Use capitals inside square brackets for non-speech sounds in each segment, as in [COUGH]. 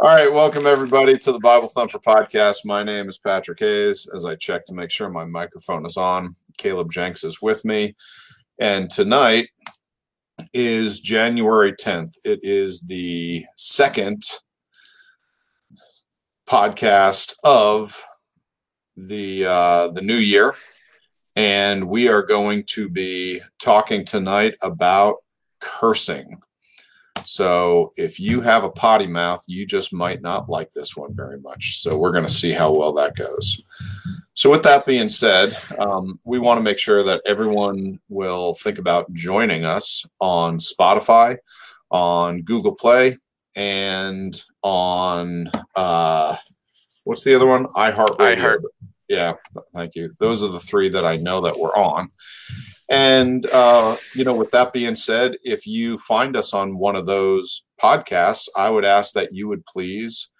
All right, welcome everybody to the Bible Thumper podcast. My name is Patrick Hayes. As I check to make sure my microphone is on, Caleb Jenks is with me. And tonight is January 10th. It is the second podcast of the uh, the new year, and we are going to be talking tonight about cursing. So if you have a potty mouth, you just might not like this one very much. So we're going to see how well that goes. So with that being said, um, we want to make sure that everyone will think about joining us on Spotify, on Google Play, and on uh, what's the other one? iHeartRadio. iHeart. Yeah, thank you. Those are the three that I know that we're on. And, uh, you know, with that being said, if you find us on one of those podcasts, I would ask that you would please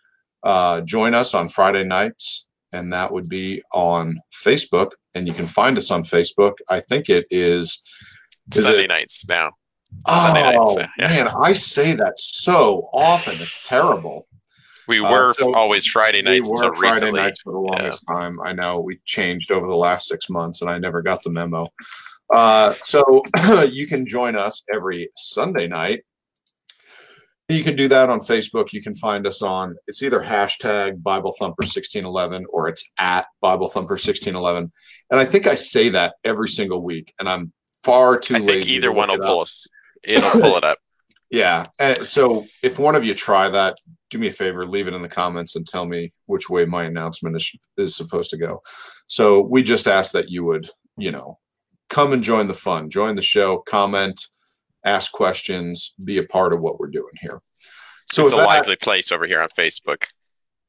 uh, join us on Friday nights. And that would be on Facebook. And you can find us on Facebook. I think it is. is Sunday it- nights now. Oh, Sunday nights, yeah. man, I say that so often. It's terrible. We Uh, were so always Friday nights we until were Friday recently. nights for the longest time. I know we changed over the last six months, and I never got the memo. Uh, so [CLEARS THROAT] you can join us every Sunday night. You can do that on Facebook. You can find us on it's either hashtag Bible Thumper 1611 or it's at Bible Thumper 1611. And I think I say that every single week, and I'm far too I think either one will up. pull us. It'll pull it up. [LAUGHS] Yeah. Uh, so if one of you try that, do me a favor, leave it in the comments and tell me which way my announcement is, is supposed to go. So we just ask that you would, you know, come and join the fun, join the show, comment, ask questions, be a part of what we're doing here. So it's a that- lively place over here on Facebook.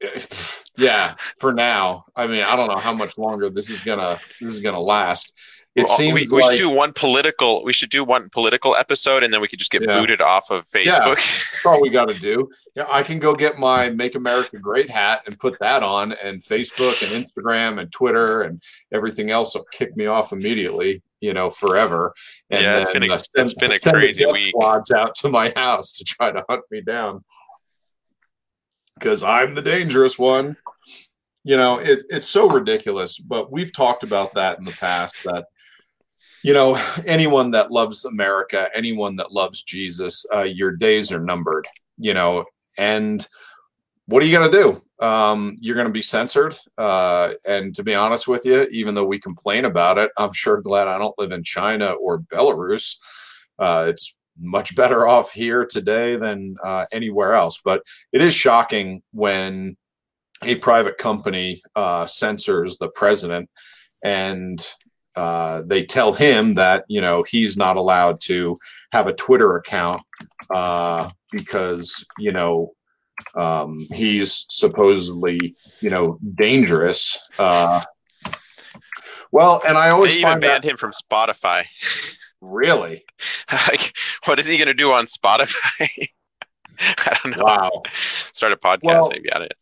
[LAUGHS] yeah, for now. I mean, I don't know how much longer this is gonna this is gonna last. It Well, seems we, we like should do one political. We should do one political episode, and then we could just get Yeah. booted off of Facebook. Yeah. That's all we got to do. Yeah, I can go get my "Make America Great" hat and put that on, and Facebook and Instagram and Twitter and everything else will kick me off immediately. You know, forever. And Yeah, it's then, been a- uh, send- it's been a crazy week. Squads out to my house to try to hunt me down because I'm the dangerous one. You know, it, it's so ridiculous, but we've talked about that in the past that you know anyone that loves america anyone that loves jesus uh, your days are numbered you know and what are you going to do? Um, you're going to be censored uh, and to be honest with you even though we complain about it i'm sure glad i don't live in china or belarus. Uh, it's much better [LAUGHS] off here today than uh, anywhere else. But it is shocking when a private company uh, censors the president and uh, they tell him that you know he's not allowed to have a Twitter account uh, because you know um, he's supposedly you know dangerous. Uh, well, and I always They even banned that him from Spotify. really [LAUGHS] like, what is he going to do on Spotify? [LAUGHS] I don't know. wow. Start a podcast Well, maybe on it.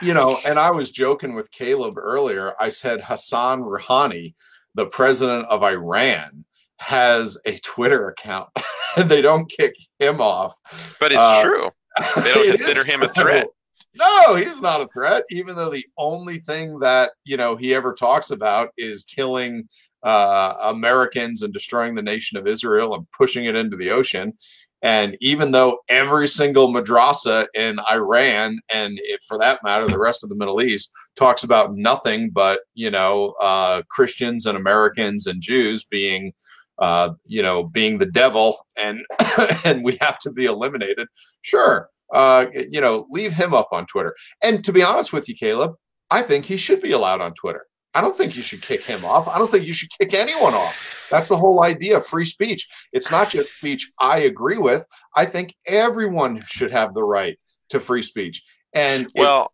you know, and I was joking with Caleb earlier. I said Hassan Rouhani, the president of Iran, has a Twitter account, [LAUGHS] they don't kick him off. But it's uh, true. [LAUGHS] They don't consider him a threat. No, he's not a threat. Even though the only thing that you know he ever talks about is killing uh, Americans and destroying the nation of Israel and pushing it into the ocean. And even though every single madrasa in Iran and it, for that matter, the rest of the Middle East talks about nothing but you know uh, Christians and Americans and Jews being uh, you know being the devil and [COUGHS] and we have to be eliminated. Sure, uh, you know, leave him up on Twitter. And to be honest with you, Caleb, I think he should be allowed on Twitter. I don't think you should kick him off. I don't think you should kick anyone off. That's the whole idea of free speech. It's not just speech I agree with. I think everyone should have the right to free speech. And Well,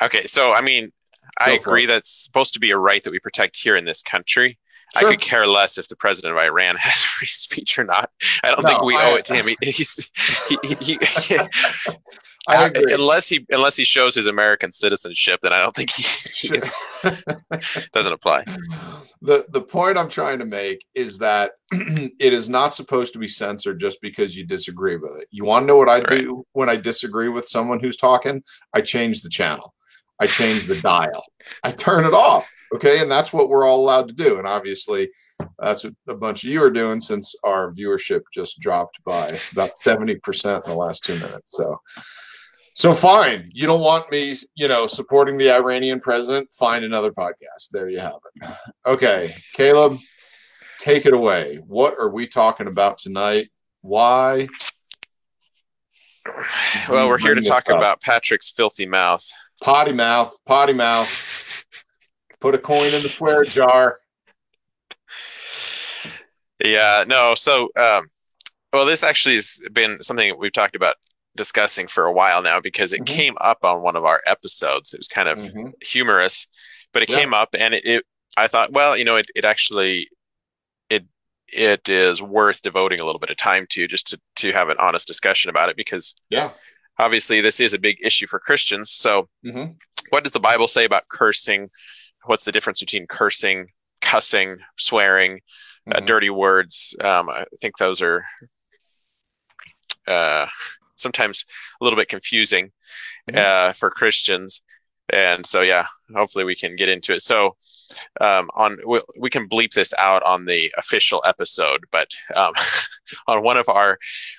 okay. So, I mean, I agree it. that's supposed to be a right that we protect here in this country. I could care less if the president of Iran [LAUGHS] has free speech or not. I don't no, think we I, owe it to him. He, he's he, he, he [LAUGHS] I agree. unless he unless he shows his American citizenship, then I don't think he, he [LAUGHS] doesn't apply. The the point I'm trying to make is that [CLEARS THROAT] it is not supposed to be censored just because you disagree with it. You want to know what I right. do when I disagree with someone who's talking? I change the channel. I change the dial. I turn it off. Okay, and that's what we're all allowed to do. And obviously, that's what a bunch of you are doing since our viewership just dropped by about 70% in the last two minutes. So so fine, you don't want me, you know, supporting the Iranian president. Find another podcast. There you have it. Okay, Caleb, take it away. What are we talking about tonight? Why? Well, we're here to talk about Patrick's filthy mouth. Potty mouth, potty mouth. Put a coin in the swear jar. Yeah, no. So, um, well, this actually has been something we've talked about discussing for a while now because it mm-hmm. came up on one of our episodes. It was kind of mm-hmm. humorous, but it yeah. came up and it, it, I thought, well, you know, it, it actually it it is worth devoting a little bit of time to just to to have an honest discussion about it because yeah. Obviously, this is a big issue for Christians. So, mm-hmm. what does the Bible say about cursing? What's the difference between cursing, cussing, swearing, uh, mm-hmm. uh, dirty words? Um, I think those are uh, sometimes a little bit confusing mm-hmm. uh, for Christians. And so, yeah, hopefully we can get into it. So, um, on we, we, can bleep this out on the official episode, but um, [LAUGHS] on one of our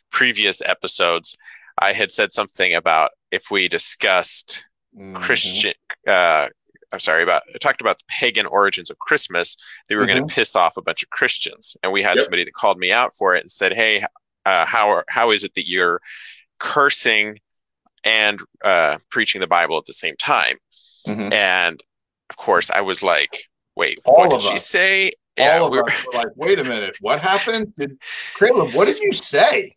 previous episodes, I had said something about if we discussed mm-hmm. Christian. Uh, I'm sorry about I talked about the pagan origins of Christmas. They were mm-hmm. going to piss off a bunch of Christians, and we had yep. somebody that called me out for it and said, "Hey, uh, how are, how is it that you're cursing and uh, preaching the Bible at the same time. Mm-hmm. And of course, I was like, wait, All what did us. she say? All yeah, of we us were like, wait a minute, what happened? Did Caleb, what did you say?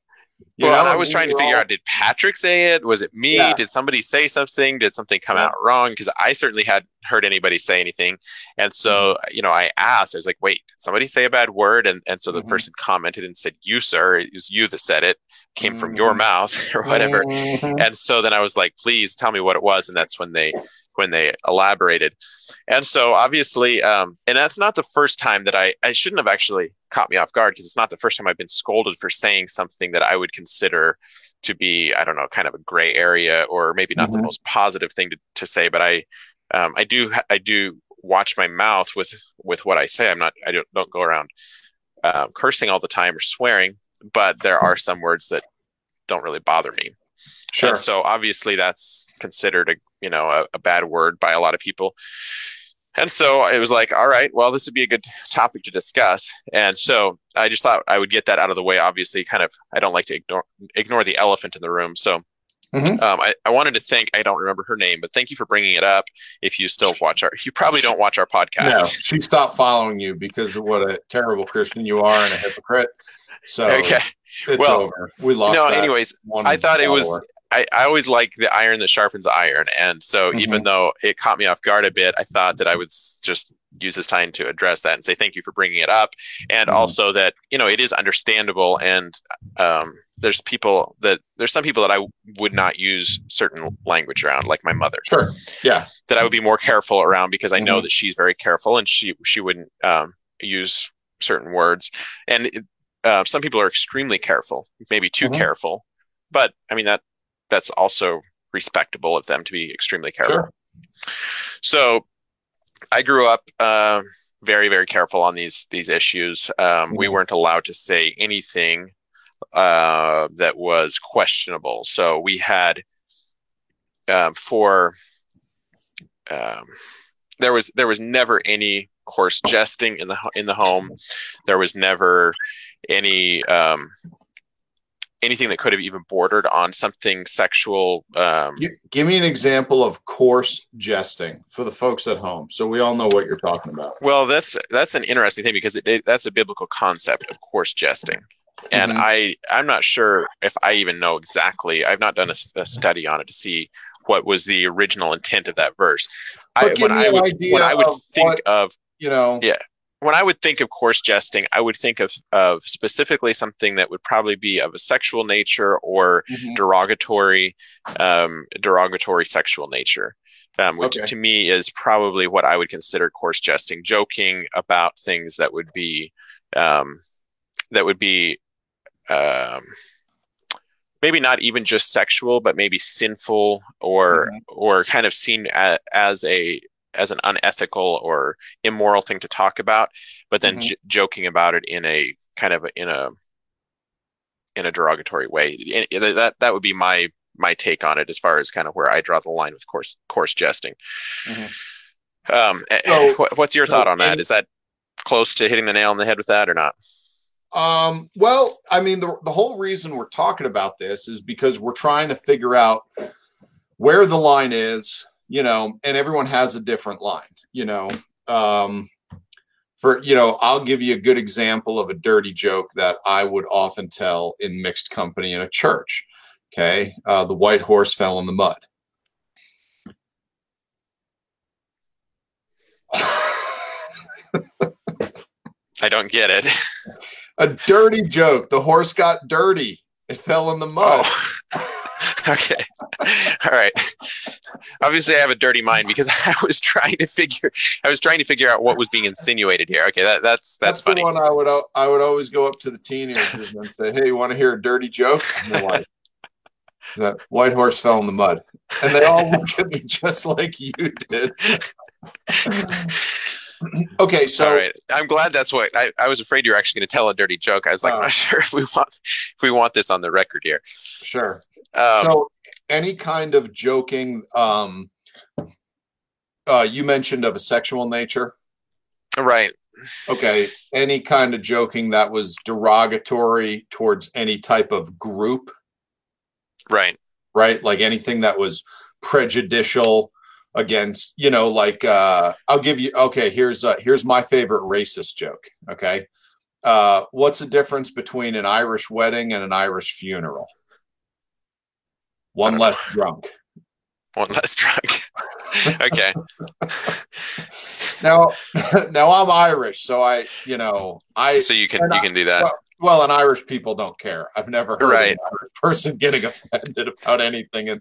You well, know, I was trying to figure all... out did Patrick say it? Was it me? Yeah. Did somebody say something? Did something come yeah. out wrong? Because I certainly hadn't heard anybody say anything. And so, mm-hmm. you know, I asked, I was like, wait, did somebody say a bad word? And, and so the mm-hmm. person commented and said, you, sir, it was you that said it, came mm-hmm. from your mm-hmm. mouth [LAUGHS] or whatever. Mm-hmm. And so then I was like, please tell me what it was. And that's when they when they elaborated. And so obviously, um, and that's not the first time that I, I shouldn't have actually caught me off guard because it's not the first time I've been scolded for saying something that I would consider to be, I don't know, kind of a gray area or maybe not mm-hmm. the most positive thing to, to say, but I, um, I do, I do watch my mouth with, with what I say. I'm not, I don't, don't go around um, cursing all the time or swearing, but there are some words that don't really bother me. Sure. And so obviously that's considered a you know a, a bad word by a lot of people. And so it was like, all right, well, this would be a good topic to discuss. And so I just thought I would get that out of the way. Obviously, kind of, I don't like to ignore ignore the elephant in the room. So mm-hmm. um, I, I wanted to thank, I don't remember her name, but thank you for bringing it up. If you still watch our, you probably don't watch our podcast. No, she stopped following you because of what a terrible Christian you are and a hypocrite. So okay. it's well, over. We lost. No, anyways, I thought it was, I, I always like the iron that sharpens iron. And so mm-hmm. even though it caught me off guard a bit, I thought that I would just use this time to address that and say thank you for bringing it up. And mm-hmm. also that, you know, it is understandable. And um, there's people that, there's some people that I would not use certain language around, like my mother. Sure. Yeah. That I would be more careful around because I mm-hmm. know that she's very careful and she, she wouldn't um, use certain words. And it, uh, some people are extremely careful, maybe too mm-hmm. careful. But I mean, that that's also respectable of them to be extremely careful. Sure. So I grew up uh, very, very careful on these these issues. Um, mm-hmm. We weren't allowed to say anything uh, that was questionable. So we had um, for um, there was there was never any coarse jesting in the in the home. There was never any um, anything that could have even bordered on something sexual. Um, Give me an example of coarse jesting for the folks at home, so we all know what you're talking about. Well, that's that's an interesting thing because it, it, that's a biblical concept of coarse jesting, and mm-hmm. I I'm not sure if I even know exactly. I've not done a, a, study on it to see what was the original intent of that verse. But I, when I would when I would think what, of you know yeah when I would think of coarse jesting, I would think of of specifically something that would probably be of a sexual nature or mm-hmm. derogatory, um, derogatory sexual nature, um, which okay. to me is probably what I would consider coarse jesting, joking about things that would be um, that would be um, maybe not even just sexual, but maybe sinful or mm-hmm. or kind of seen as, as a as an unethical or immoral thing to talk about, but then mm-hmm. j- joking about it in a kind of a, in a in a derogatory way. that that would be my my take on it as far as kind of where I draw the line with coarse coarse jesting. Mm-hmm. Um, so, what's your thought on that? Is that close to hitting the nail on the head with that or not? Um, well, I mean, the, the whole reason we're talking about this is because we're trying to figure out where the line is you know, and everyone has a different line, you know. Um, for you know, I'll give you a good example of a dirty joke that I would often tell in mixed company in a church. Okay, uh, the white horse fell in the mud. I don't get it. [LAUGHS] a dirty joke. The horse got dirty. It fell in the mud. Oh. [LAUGHS] okay. All right. Obviously, I have a dirty mind because [LAUGHS] I was trying to figure. I was trying to figure out what was being insinuated here. Okay, that, that's that's, that's funny. the one I would I would always go up to the teenagers and say, "Hey, you want to hear a dirty joke?" Like, [LAUGHS] that white horse fell in the mud, and they all look at me just like you did. [CLEARS THROAT] okay, so all right. I'm glad that's what I, I was afraid you were actually going to tell a dirty joke. I was like, uh, I'm not sure if we want if we want this on the record here. Sure. Um, so any kind of joking um uh you mentioned of a sexual nature. Right. Okay. Any kind of joking that was derogatory towards any type of group. Right. Right. Like anything that was prejudicial against you know like uh i'll give you okay here's uh here's my favorite racist joke okay? Uh what's the difference between an irish wedding and an irish funeral? One less drunk. One less drunk. [LAUGHS] [LAUGHS] Okay. Now [LAUGHS] now i'm irish so i you know i so you can you can do that well, and Irish people don't care. I've never heard right. an Irish person [LAUGHS] getting offended about anything in,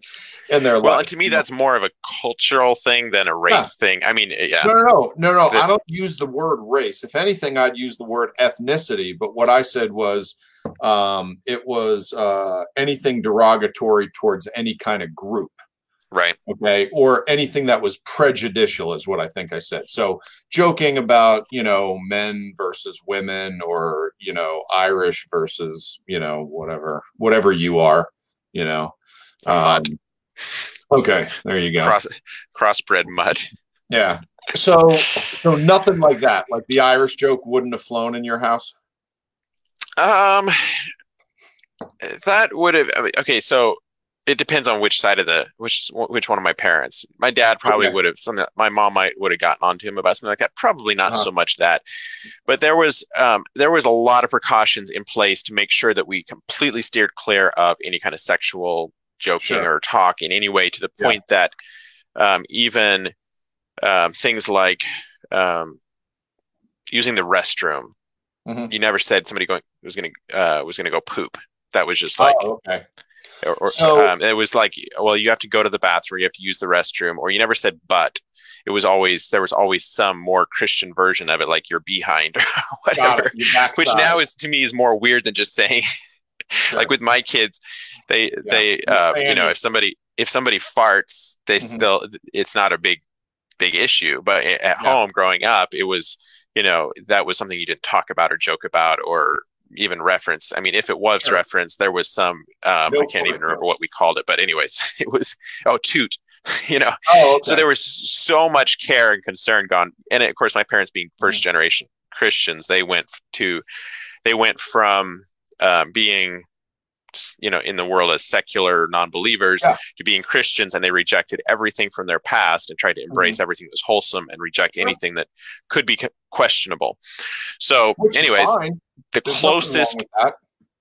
in their well, life. Well, and to me, that's more of a cultural thing than a race yeah. thing. I mean, yeah. No, no, no, no, no. The, I don't use the word race. If anything, I'd use the word ethnicity. But what I said was um, it was uh, anything derogatory towards any kind of group. Right. Okay. Or anything that was prejudicial is what I think I said. So joking about, you know, men versus women or, you know, Irish versus, you know, whatever, whatever you are, you know. Um, okay. There you go. Cross, crossbred mud. Yeah. So, so nothing like that. Like the Irish joke wouldn't have flown in your house. Um, that would have. Okay, so it depends on which side of the which which one of my parents. My dad probably okay. would have something. My mom might would have gotten onto him about something like that. Probably not uh-huh. so much that, but there was um, there was a lot of precautions in place to make sure that we completely steered clear of any kind of sexual joking sure. or talk in any way to the point yeah. that um, even um, things like um, using the restroom. Mm-hmm. You never said somebody going was going to uh, was going to go poop. That was just like oh, okay or, or so, um, it was like well you have to go to the bathroom you have to use the restroom or you never said but it was always there was always some more christian version of it like you're behind [LAUGHS] or whatever which now is to me is more weird than just saying [LAUGHS] sure. like with my kids they yeah. they uh, you know if somebody if somebody farts they mm-hmm. still it's not a big big issue but at yeah. home growing up it was you know that was something you didn't talk about or joke about or even reference. I mean, if it was sure. referenced, there was some. Um, no I can't even remember what we called it, but anyways, [LAUGHS] it was oh toot, [LAUGHS] you know. Oh, okay. So there was so much care and concern gone, and of course, my parents being first mm-hmm. generation Christians, they went to, they went from um, being you know in the world as secular non-believers yeah. to being christians and they rejected everything from their past and tried to embrace mm-hmm. everything that was wholesome and reject sure. anything that could be questionable so Which anyways the There's closest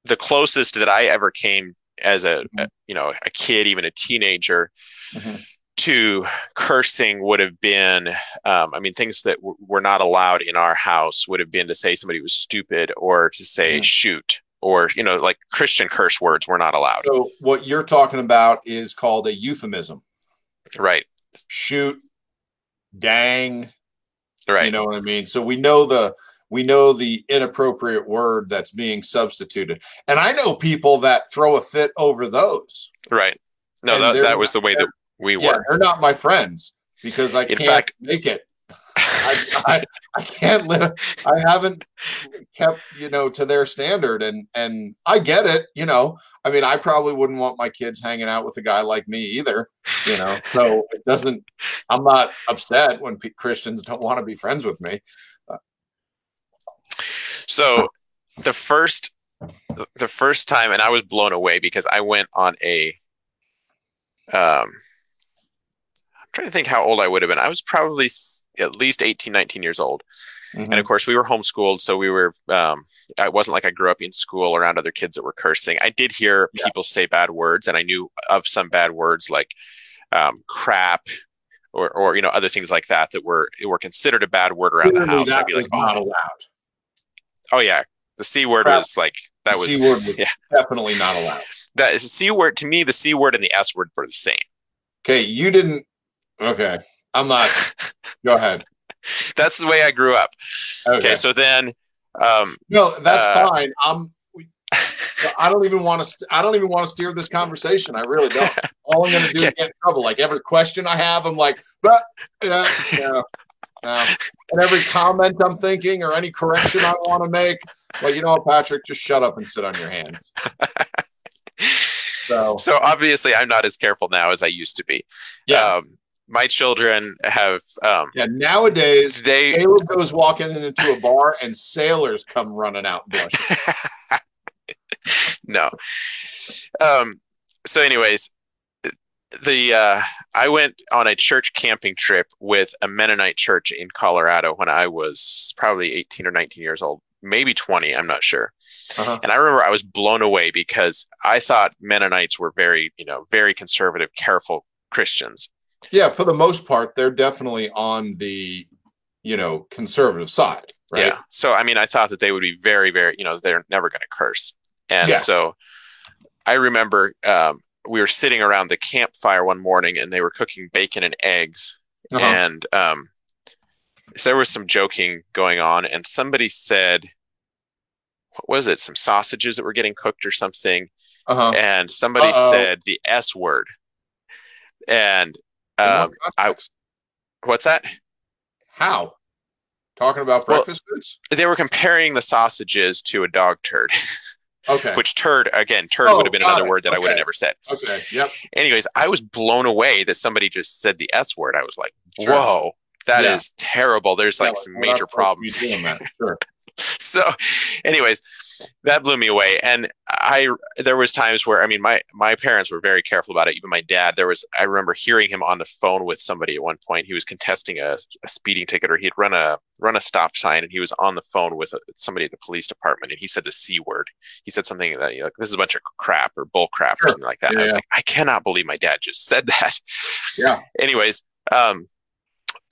the closest that i ever came as a, mm-hmm. a, you know a kid even a teenager mm-hmm. to cursing would have been, um, I mean, things that w- were not allowed in our house would have been to say somebody was stupid or to say Mhm. shoot or, you know, like Christian curse words were not allowed. So what you're talking about is called a euphemism. Right. Shoot, dang, Right. you know what I mean? So we know the we know the inappropriate word that's being substituted. And I know people that throw a fit over those. right. No, that, that was the way that we Yeah, were. they're not my friends because I In can't fact- make it. I, I, can't live. I haven't kept you know to their standard, and and I get it. You know, I mean, I probably wouldn't want my kids hanging out with a guy like me either. You know, so it doesn't. I'm not upset when Christians don't want to be friends with me. So the first the first time and I was blown away because I went on a um I'm trying to think how old I would have been. I was probably at least 18, 19 years old. Mm-hmm. And of course we were homeschooled, so we were um it wasn't like I grew up in school around other kids that were cursing. I did hear Yeah. people say bad words and I knew of some bad words like um crap or, or you know other things like that that were were considered a bad word around the Clearly house. I'd be like, not oh, allowed. oh yeah, the c word Crap. was like that The was C word was [LAUGHS] yeah definitely not allowed. that is a c word to me. The c word and the s word were the same. Okay, you didn't. Okay, I'm not. [LAUGHS] Go ahead. That's the way I grew up. Okay, Okay. so then um, No, that's Uh, fine. I'm. I don't even want to. St- I don't even want to steer this conversation. I really don't. [LAUGHS] All I'm going to do is get in trouble. Like every question I have, I'm like, but yeah. And every comment I'm thinking or any correction I want to make, well, you know Patrick, just shut up and sit on your hands. [LAUGHS] So so obviously I'm not as careful now as I used to be. yeah, Um, my children have um, yeah. Nowadays, they Caleb goes walking into a bar and sailors come running out [LAUGHS] no. Um, so, anyways, the uh, I went on a church camping trip with a Mennonite church in Colorado when I was probably 18 or 19 years old, maybe 20. I'm not sure. Uh-huh. And I remember I was blown away because I thought Mennonites were very, you know, very conservative, careful Christians. Yeah, for the most part, they're definitely on the, you know, conservative side, right? Yeah. So I mean, I thought that they would be very, very, you know, they're never going to curse. And Yeah. so I remember um, we were sitting around the campfire one morning and they were cooking bacon and eggs. Uh-huh. And um, so there was some joking going on. And somebody said, what was it? Some sausages that were getting cooked or something. Uh-huh. And somebody Uh-oh. said the S word. And In what um, I- what's that? How? Talking about Well- breakfast foods? They were comparing the sausages to a dog turd. Okay. [LAUGHS] which turd again turd Oh, would have been another it. word that i would have never said Okay. Yep. anyways i was blown away that somebody just said the s word i was like Sure. whoa that is Yeah. terrible there's like Yeah, some major not supposed to be problems. Sure. [LAUGHS] [LAUGHS] so anyways that blew me away. And i there was times where i mean my my parents were very careful about it. Even my dad there was i remember hearing him on the phone with somebody at one point. He was contesting a, a speeding ticket or he'd run a run a stop sign and he was on the phone with uh somebody at the police department and he said the c word. He said something that you know like this is a bunch of crap or bull crap or something like that. And i was Yeah. like i cannot believe my dad just said that. Yeah. [LAUGHS] anyways um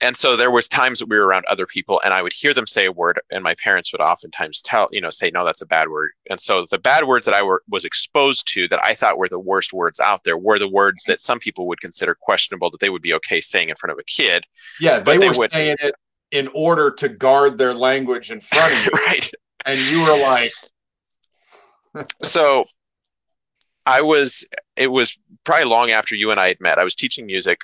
and so there was times that we were around other people and i would hear them say a word and my parents would oftentimes tell you know say no that's a bad word. And so the bad words that i were was exposed to that i thought were the worst words out there were the words that some people would consider questionable that they would be okay saying in front of a kid Yeah, they, But they were would- saying it in order to guard their language in front of [LAUGHS] you. right. And you were like, [LAUGHS] so i was it was probably long after you and i had met. I was teaching music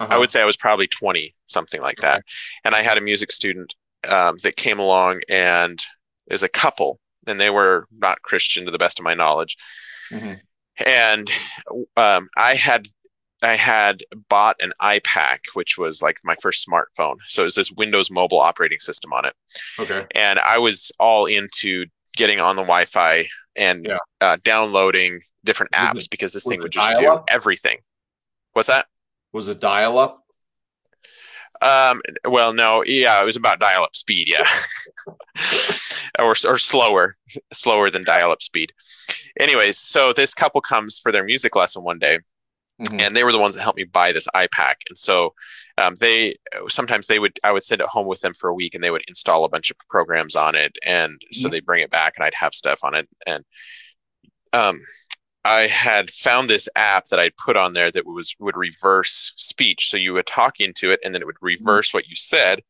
uh-huh. I would say I was probably 20, something like that. And I had a music student um, that came along and is a couple, and they were not Christian to the best of my knowledge. Mhm. And um, I had I had bought an iPAQ, which was like my first smartphone. So it was this Windows mobile operating system on it, okay. and I was all into getting on the Wi-Fi and Yeah. uh, downloading different apps because this was thing would just do everything. What's that? Was it dial up? Um, well, no, yeah, it was about dial-up speed, yeah, [LAUGHS] or or slower, slower than dial-up speed. Anyways, so this couple comes for their music lesson one day, Mm-hmm. And they were the ones that helped me buy this iPAQ. And so um, they sometimes they would I would send it home with them for a week, and they would install a bunch of programs on it, and so mm-hmm. they bring it back, and I'd have stuff on it. And um, I had found this app that I'd put on there that was would reverse speech. So you would talk into it, and then it would mm-hmm. reverse what you said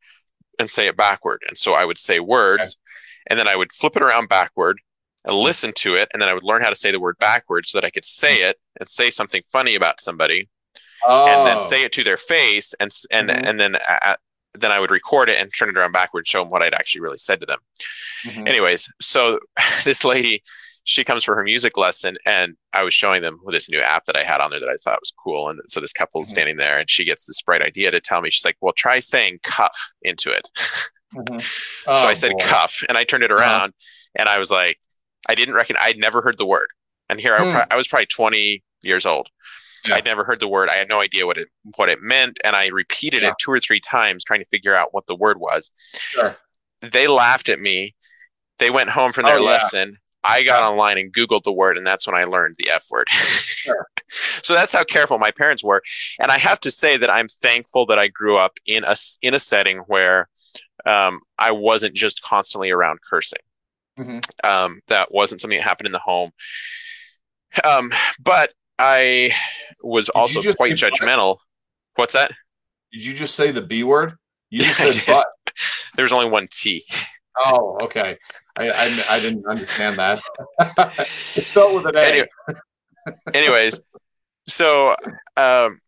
and say it backward. And so I would say words, okay. and then I would flip it around backward and mm-hmm. listen to it, and then I would learn how to say the word backwards so that I could say mm-hmm. it and say something funny about somebody, oh. and then oh. say it to their face, and and mm-hmm. and then uh, then I would record it and turn it around backward, and show them what I'd actually really said to them. Mm-hmm. Anyways, so [LAUGHS] this lady, she comes for her music lesson, and I was showing them with this new app that I had on there that I thought was cool, and so this couple is mm-hmm. standing there, and she gets this bright idea to tell me, she's like, "Well, try saying cuff into it." Mm-hmm. Oh, [LAUGHS] so I said boy. cuff, and I turned it uh-huh. around, uh-huh. and I was like, I didn't reckon I'd never heard the word, and here I, hmm. I was probably 20 years old. Yeah. I'd never heard the word. I had no idea what it what it meant, and I repeated yeah. it two or three times trying to figure out what the word was. Sure. They laughed at me. They went home from their oh, lesson. I got online and Googled the word, and that's when I learned the F word. Sure. [LAUGHS] so that's how careful my parents were, and I have to say that I'm thankful that I grew up in a in a setting where um, I wasn't just constantly around cursing. Mm-hmm. Um, that wasn't something that happened in the home. Um, but I was Did also quite judgmental. What's that? Did you just say the B word? You [LAUGHS] just said but. [LAUGHS] There's only one T. Oh, okay. I, I, I didn't understand that. [LAUGHS] it's spelled with an A. Anyway, anyways, so um,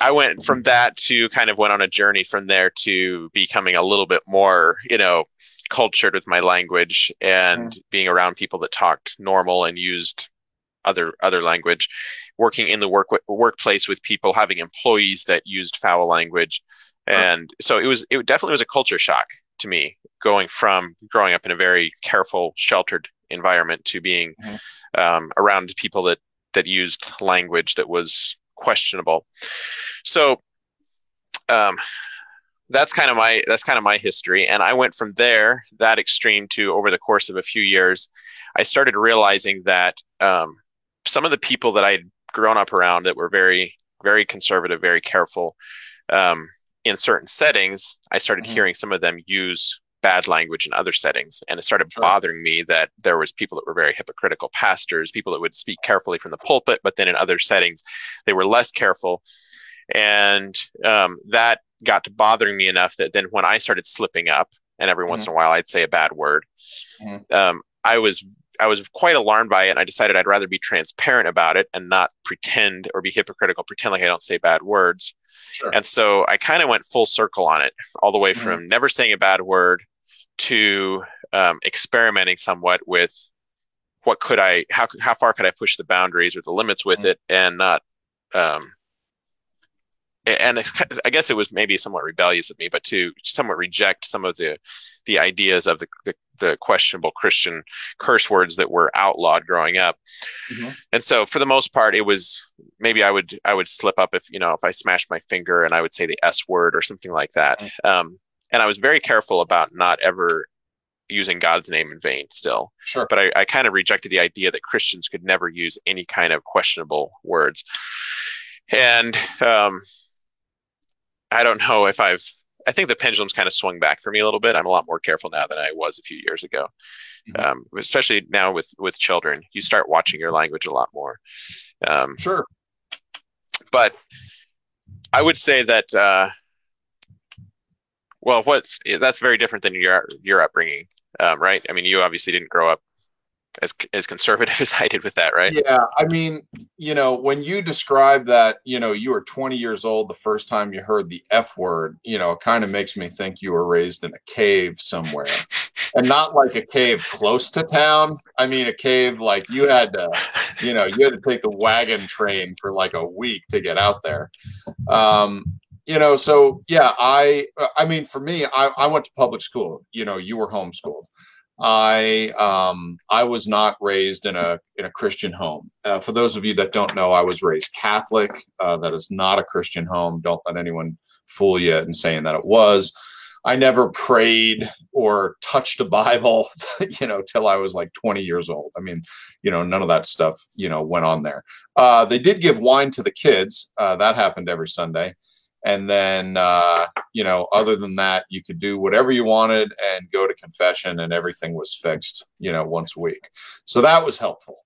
I went from that to kind of went on a journey from there to becoming a little bit more, you know, cultured with my language and mm. being around people that talked normal and used other other language working in the work workplace with people having employees that used foul language and so it was it definitely was a culture shock to me going from growing up in a very careful sheltered environment to being mm-hmm. um, around people that that used language that was questionable so um, that's kind of my that's kind of my history and i went from there that extreme to over the course of a few years i started realizing that um, some of the people that i'd grown up around that were very very conservative very careful um, in certain settings i started mm-hmm. hearing some of them use bad language in other settings and it started sure. bothering me that there was people that were very hypocritical pastors people that would speak carefully from the pulpit but then in other settings they were less careful and um, that got to bothering me enough that then when I started slipping up, and every mm-hmm. once in a while I'd say a bad word, mm-hmm. um, I was I was quite alarmed by it, and I decided I'd rather be transparent about it and not pretend or be hypocritical, pretend like I don't say bad words. Sure. And so I kind of went full circle on it, all the way mm-hmm. from never saying a bad word to um, experimenting somewhat with what could I, how how far could I push the boundaries or the limits with mm-hmm. it, and not um, and I guess it was maybe somewhat rebellious of me, but to somewhat reject some of the the ideas of the, the, the questionable Christian curse words that were outlawed growing up. Mm-hmm. And so, for the most part, it was maybe I would I would slip up if you know if I smashed my finger and I would say the S word or something like that. Mm-hmm. Um, and I was very careful about not ever using God's name in vain still. Sure. But I, I kind of rejected the idea that Christians could never use any kind of questionable words. And um, I don't know if I've. I think the pendulum's kind of swung back for me a little bit. I'm a lot more careful now than I was a few years ago, mm-hmm. um, especially now with with children. You start watching your language a lot more. Um, sure. But I would say that. Uh, well, what's that's very different than your your upbringing, um, right? I mean, you obviously didn't grow up as as conservative [LAUGHS] as I did with that, right? Yeah, I mean, you know, when you describe that, you know, you were 20 years old the first time you heard the F word, you know, it kind of makes me think you were raised in a cave somewhere. and [LAUGHS] not like a cave close to town. I mean, a cave like you had to, you know, you had to take the wagon train for like a week to get out there. Um, you know, so yeah, I, I mean, for me, I, I went to public school. You know, you were homeschooled. I um, I was not raised in a in a Christian home. Uh, for those of you that don't know, I was raised Catholic. Uh, that is not a Christian home. Don't let anyone fool you in saying that it was. I never prayed or touched a Bible, [LAUGHS] you know, till I was like 20 years old. I mean, you know, none of that stuff, you know, went on there. Uh, they did give wine to the kids. Uh, that happened every Sunday. And then, uh, you know, other than that, you could do whatever you wanted and go to confession, and everything was fixed, you know, once a week. So that was helpful.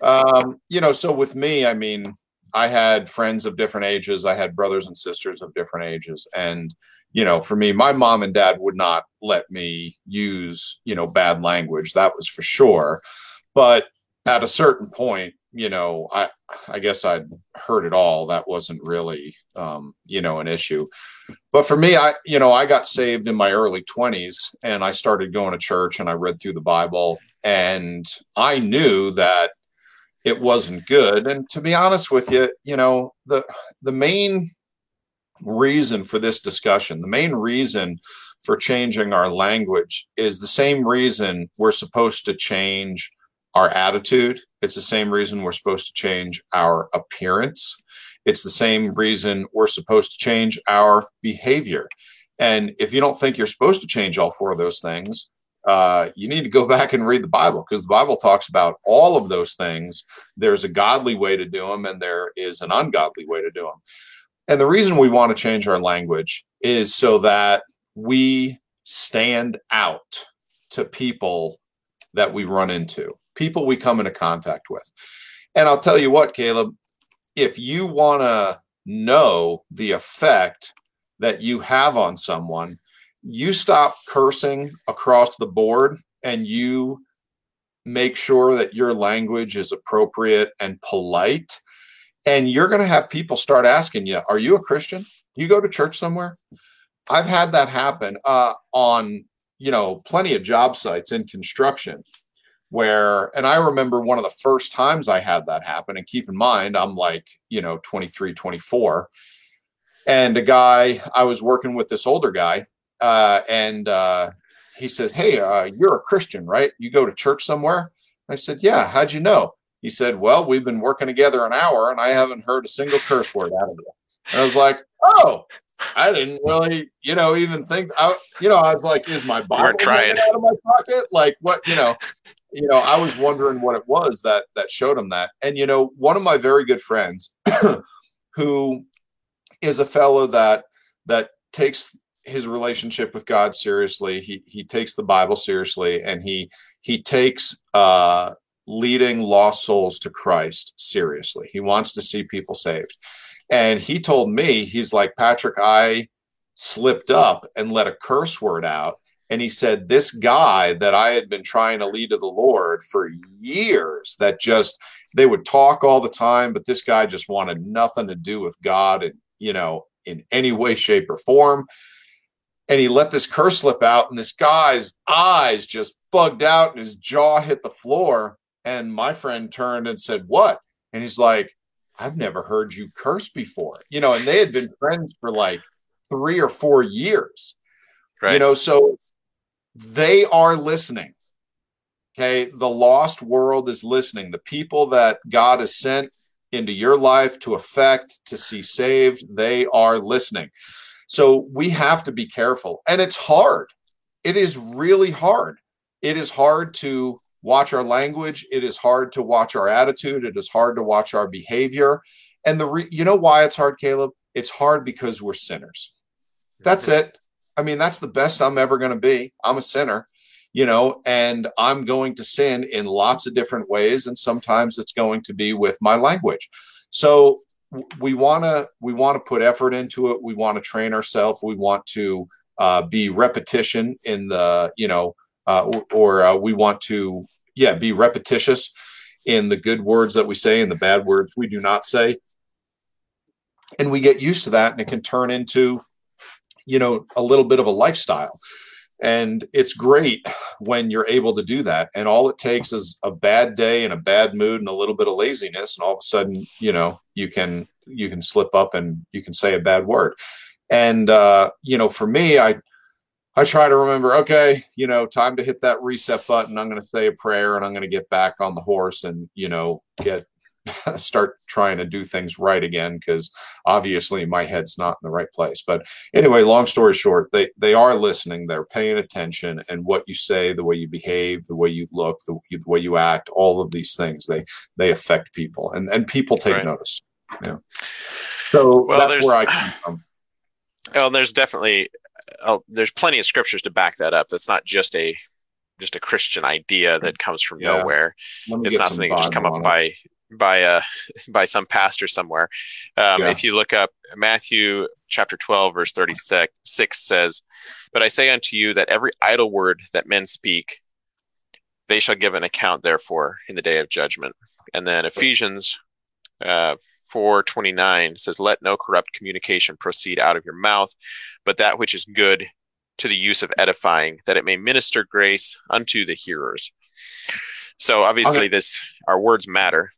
Um, you know, so with me, I mean, I had friends of different ages. I had brothers and sisters of different ages. And, you know, for me, my mom and dad would not let me use, you know, bad language. That was for sure. But at a certain point, you know, I I guess I'd heard it all. That wasn't really, um, you know, an issue. But for me, I, you know, I got saved in my early 20s and I started going to church and I read through the Bible and I knew that it wasn't good. And to be honest with you, you know, the the main reason for this discussion, the main reason for changing our language is the same reason we're supposed to change our attitude. It's the same reason we're supposed to change our appearance. It's the same reason we're supposed to change our behavior. And if you don't think you're supposed to change all four of those things, uh, you need to go [LAUGHS] back and read the Bible because the Bible talks about all of those things. There's a godly way to do them, and there is an ungodly way to do them. And the reason we want to change our language is so that we stand out to people that we run into, people we come into contact with. And I'll tell you what, Caleb, if you want to know the effect that you have on someone, you stop cursing across the board and you make sure that your language is appropriate and polite. And you're going to have people start asking you are you a christian? You go to church somewhere? I've had that happen uh, on you know plenty of job sites in construction where and i remember one of the first times i had that happen and keep in mind i'm like you know 23 24 and a guy i was working with this older guy uh, and uh, he says, "Hey, uh, you're a Christian, right? You go to church somewhere?" I said, "Yeah." How'd you know? He said, "Well, we've been working together an hour, and I haven't heard a single curse word out of you." And I was like, "Oh." I didn't really, you know, even think. I, you know, I was like, "Is my Bible trying. out of my pocket?" Like, what? You know, you know, I was wondering what it was that that showed him that. And you know, one of my very good friends, [CLEARS THROAT] who is a fellow that that takes his relationship with God seriously. He he takes the Bible seriously, and he he takes uh, leading lost souls to Christ seriously. He wants to see people saved, and he told me he's like Patrick. I slipped up and let a curse word out, and he said this guy that I had been trying to lead to the Lord for years, that just they would talk all the time, but this guy just wanted nothing to do with God, and you know in any way, shape, or form and he let this curse slip out, and this guy's eyes just bugged out, and his jaw hit the floor. And my friend turned and said, What? And he's like, I've never heard you curse before. You know, and they had been friends for like three or four years. Right. You know, so they are listening. Okay. The lost world is listening. The people that God has sent into your life to affect, to see saved, they are listening. So we have to be careful. And it's hard. It is really hard. It is hard to watch our language. It is hard to watch our attitude. It is hard to watch our behavior. And the re- you know why it's hard, Caleb? It's hard because we're sinners. That's it. I mean, that's the best I'm ever going to be. I'm a sinner, you know, and I'm going to sin in lots of different ways. And sometimes it's going to be with my language. So we want to we want to put effort into it. We want to train ourselves. We want to uh, be repetition in the you know, uh, or, or uh, we want to yeah be repetitious in the good words that we say and the bad words we do not say. And we get used to that, and it can turn into you know a little bit of a lifestyle. And it's great when you're able to do that. And all it takes is a bad day and a bad mood and a little bit of laziness. And all of a sudden, you know, you can, you can slip up and you can say a bad word. And, uh, you know, for me, I, I try to remember, okay, you know, time to hit that reset button. I'm going to say a prayer and I'm going to get back on the horse and, you know, get, [LAUGHS] start trying to do things right again because obviously my head's not in the right place. But anyway, long story short, they they are listening, they're paying attention, and what you say, the way you behave, the way you look, the, the way you act, all of these things they they affect people, and and people take right. notice. Yeah. So well, that's where I come from. [SIGHS] Well, there's definitely oh, there's plenty of scriptures to back that up. That's not just a just a Christian idea that comes from yeah. nowhere. It's not something that just come up by by a [LAUGHS] by some pastor somewhere. Um, yeah. If you look up Matthew chapter 12 verse 36 says, "But I say unto you that every idle word that men speak, they shall give an account therefore in the day of judgment." And then Ephesians uh, 4:29 says, "Let no corrupt communication proceed out of your mouth, but that which is good to the use of edifying, that it may minister grace unto the hearers." So obviously, okay. this our words matter.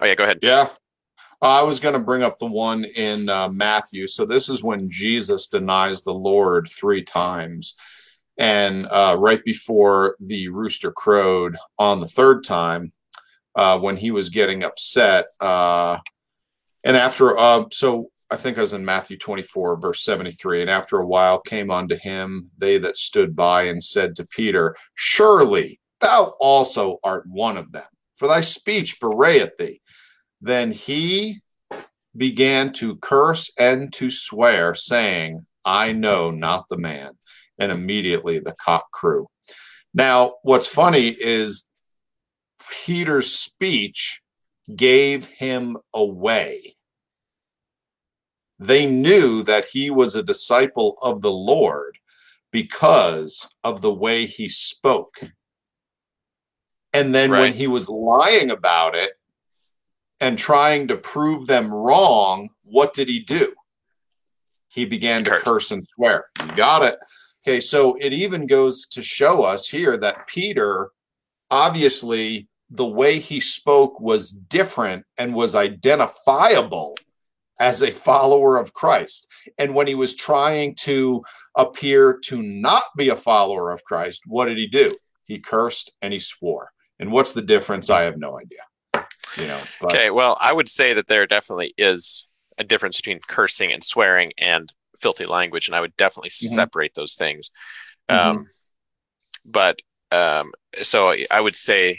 Oh yeah, go ahead. Yeah, I was going to bring up the one in uh, Matthew. So this is when Jesus denies the Lord three times, and uh, right before the rooster crowed on the third time, uh, when he was getting upset, uh, and after uh, so I think I was in Matthew 24, verse 73. And after a while came unto him they that stood by and said to Peter, Surely thou also art one of them, for thy speech bewrayeth thee. Then he began to curse and to swear, saying, I know not the man. And immediately the cock crew. Now, what's funny is Peter's speech gave him away. They knew that he was a disciple of the Lord because of the way he spoke. And then right. when he was lying about it, and trying to prove them wrong, what did he do? He began to curse and swear. You got it. Okay, so it even goes to show us here that Peter, obviously, the way he spoke was different and was identifiable as a follower of Christ. And when he was trying to appear to not be a follower of Christ, what did he do? He cursed and he swore. And what's the difference? I have no idea you know. But. Okay, well, I would say that there definitely is a difference between cursing and swearing and filthy language, and I would definitely mm-hmm. separate those things. Mm-hmm. Um, but um, so I would say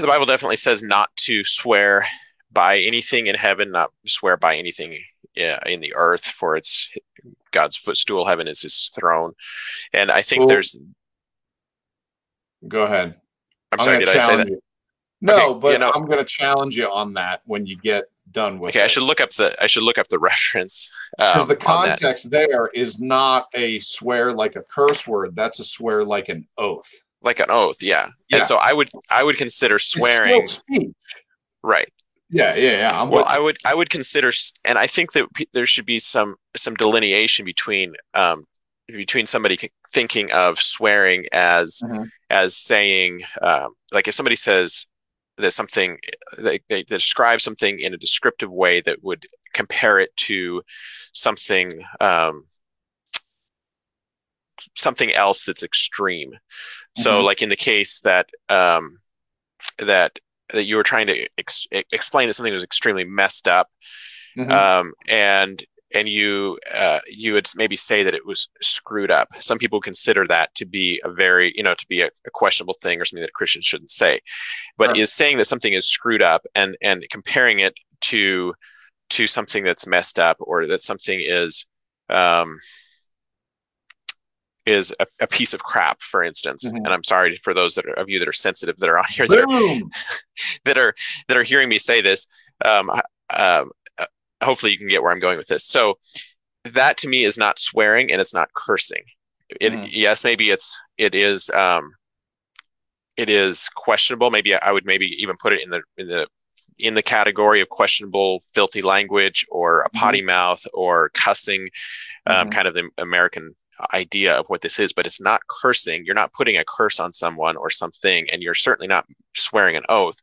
the Bible definitely says not to swear by anything in heaven, not swear by anything in the earth, for it's God's footstool. Heaven is His throne, and I think there's. Go ahead. I'm, I'm sorry. Did I say that? You. No, okay, but you know, I'm going to challenge you on that when you get done with. Okay, it. I should look up the I should look up the [LAUGHS] reference because um, the context there is not a swear like a curse word. That's a swear like an oath. Like an oath, yeah. yeah. And so I would I would consider swearing. Right. Yeah, yeah, yeah. I'm well, I would I would consider, and I think that there should be some some delineation between um, between somebody thinking of swearing as mm-hmm. as saying um, like if somebody says that something they, they, describe something in a descriptive way that would compare it to something um, something else that's extreme. Mm-hmm. So, like in the case that um, that that you were trying to ex- explain that something was extremely messed up, mm-hmm. um, and and you uh, you would maybe say that it was screwed up. Some people consider that to be a very you know to be a, a questionable thing or something that Christians shouldn't say. But sure. is saying that something is screwed up and and comparing it to to something that's messed up or that something is um, is a, a, piece of crap, for instance. Mm-hmm. And I'm sorry for those that are, of you that are sensitive that are on here that are, [LAUGHS] that are that are hearing me say this. Um, um, hopefully you can get where I'm going with this. So that to me is not swearing and it's not cursing. It mm. yes, maybe it's it is um it is questionable. Maybe I would maybe even put it in the in the in the category of questionable filthy language or a potty mm-hmm. mouth or cussing um, mm-hmm. kind of the american idea of what this is, but it's not cursing. You're not putting a curse on someone or something, and you're certainly not swearing an oath.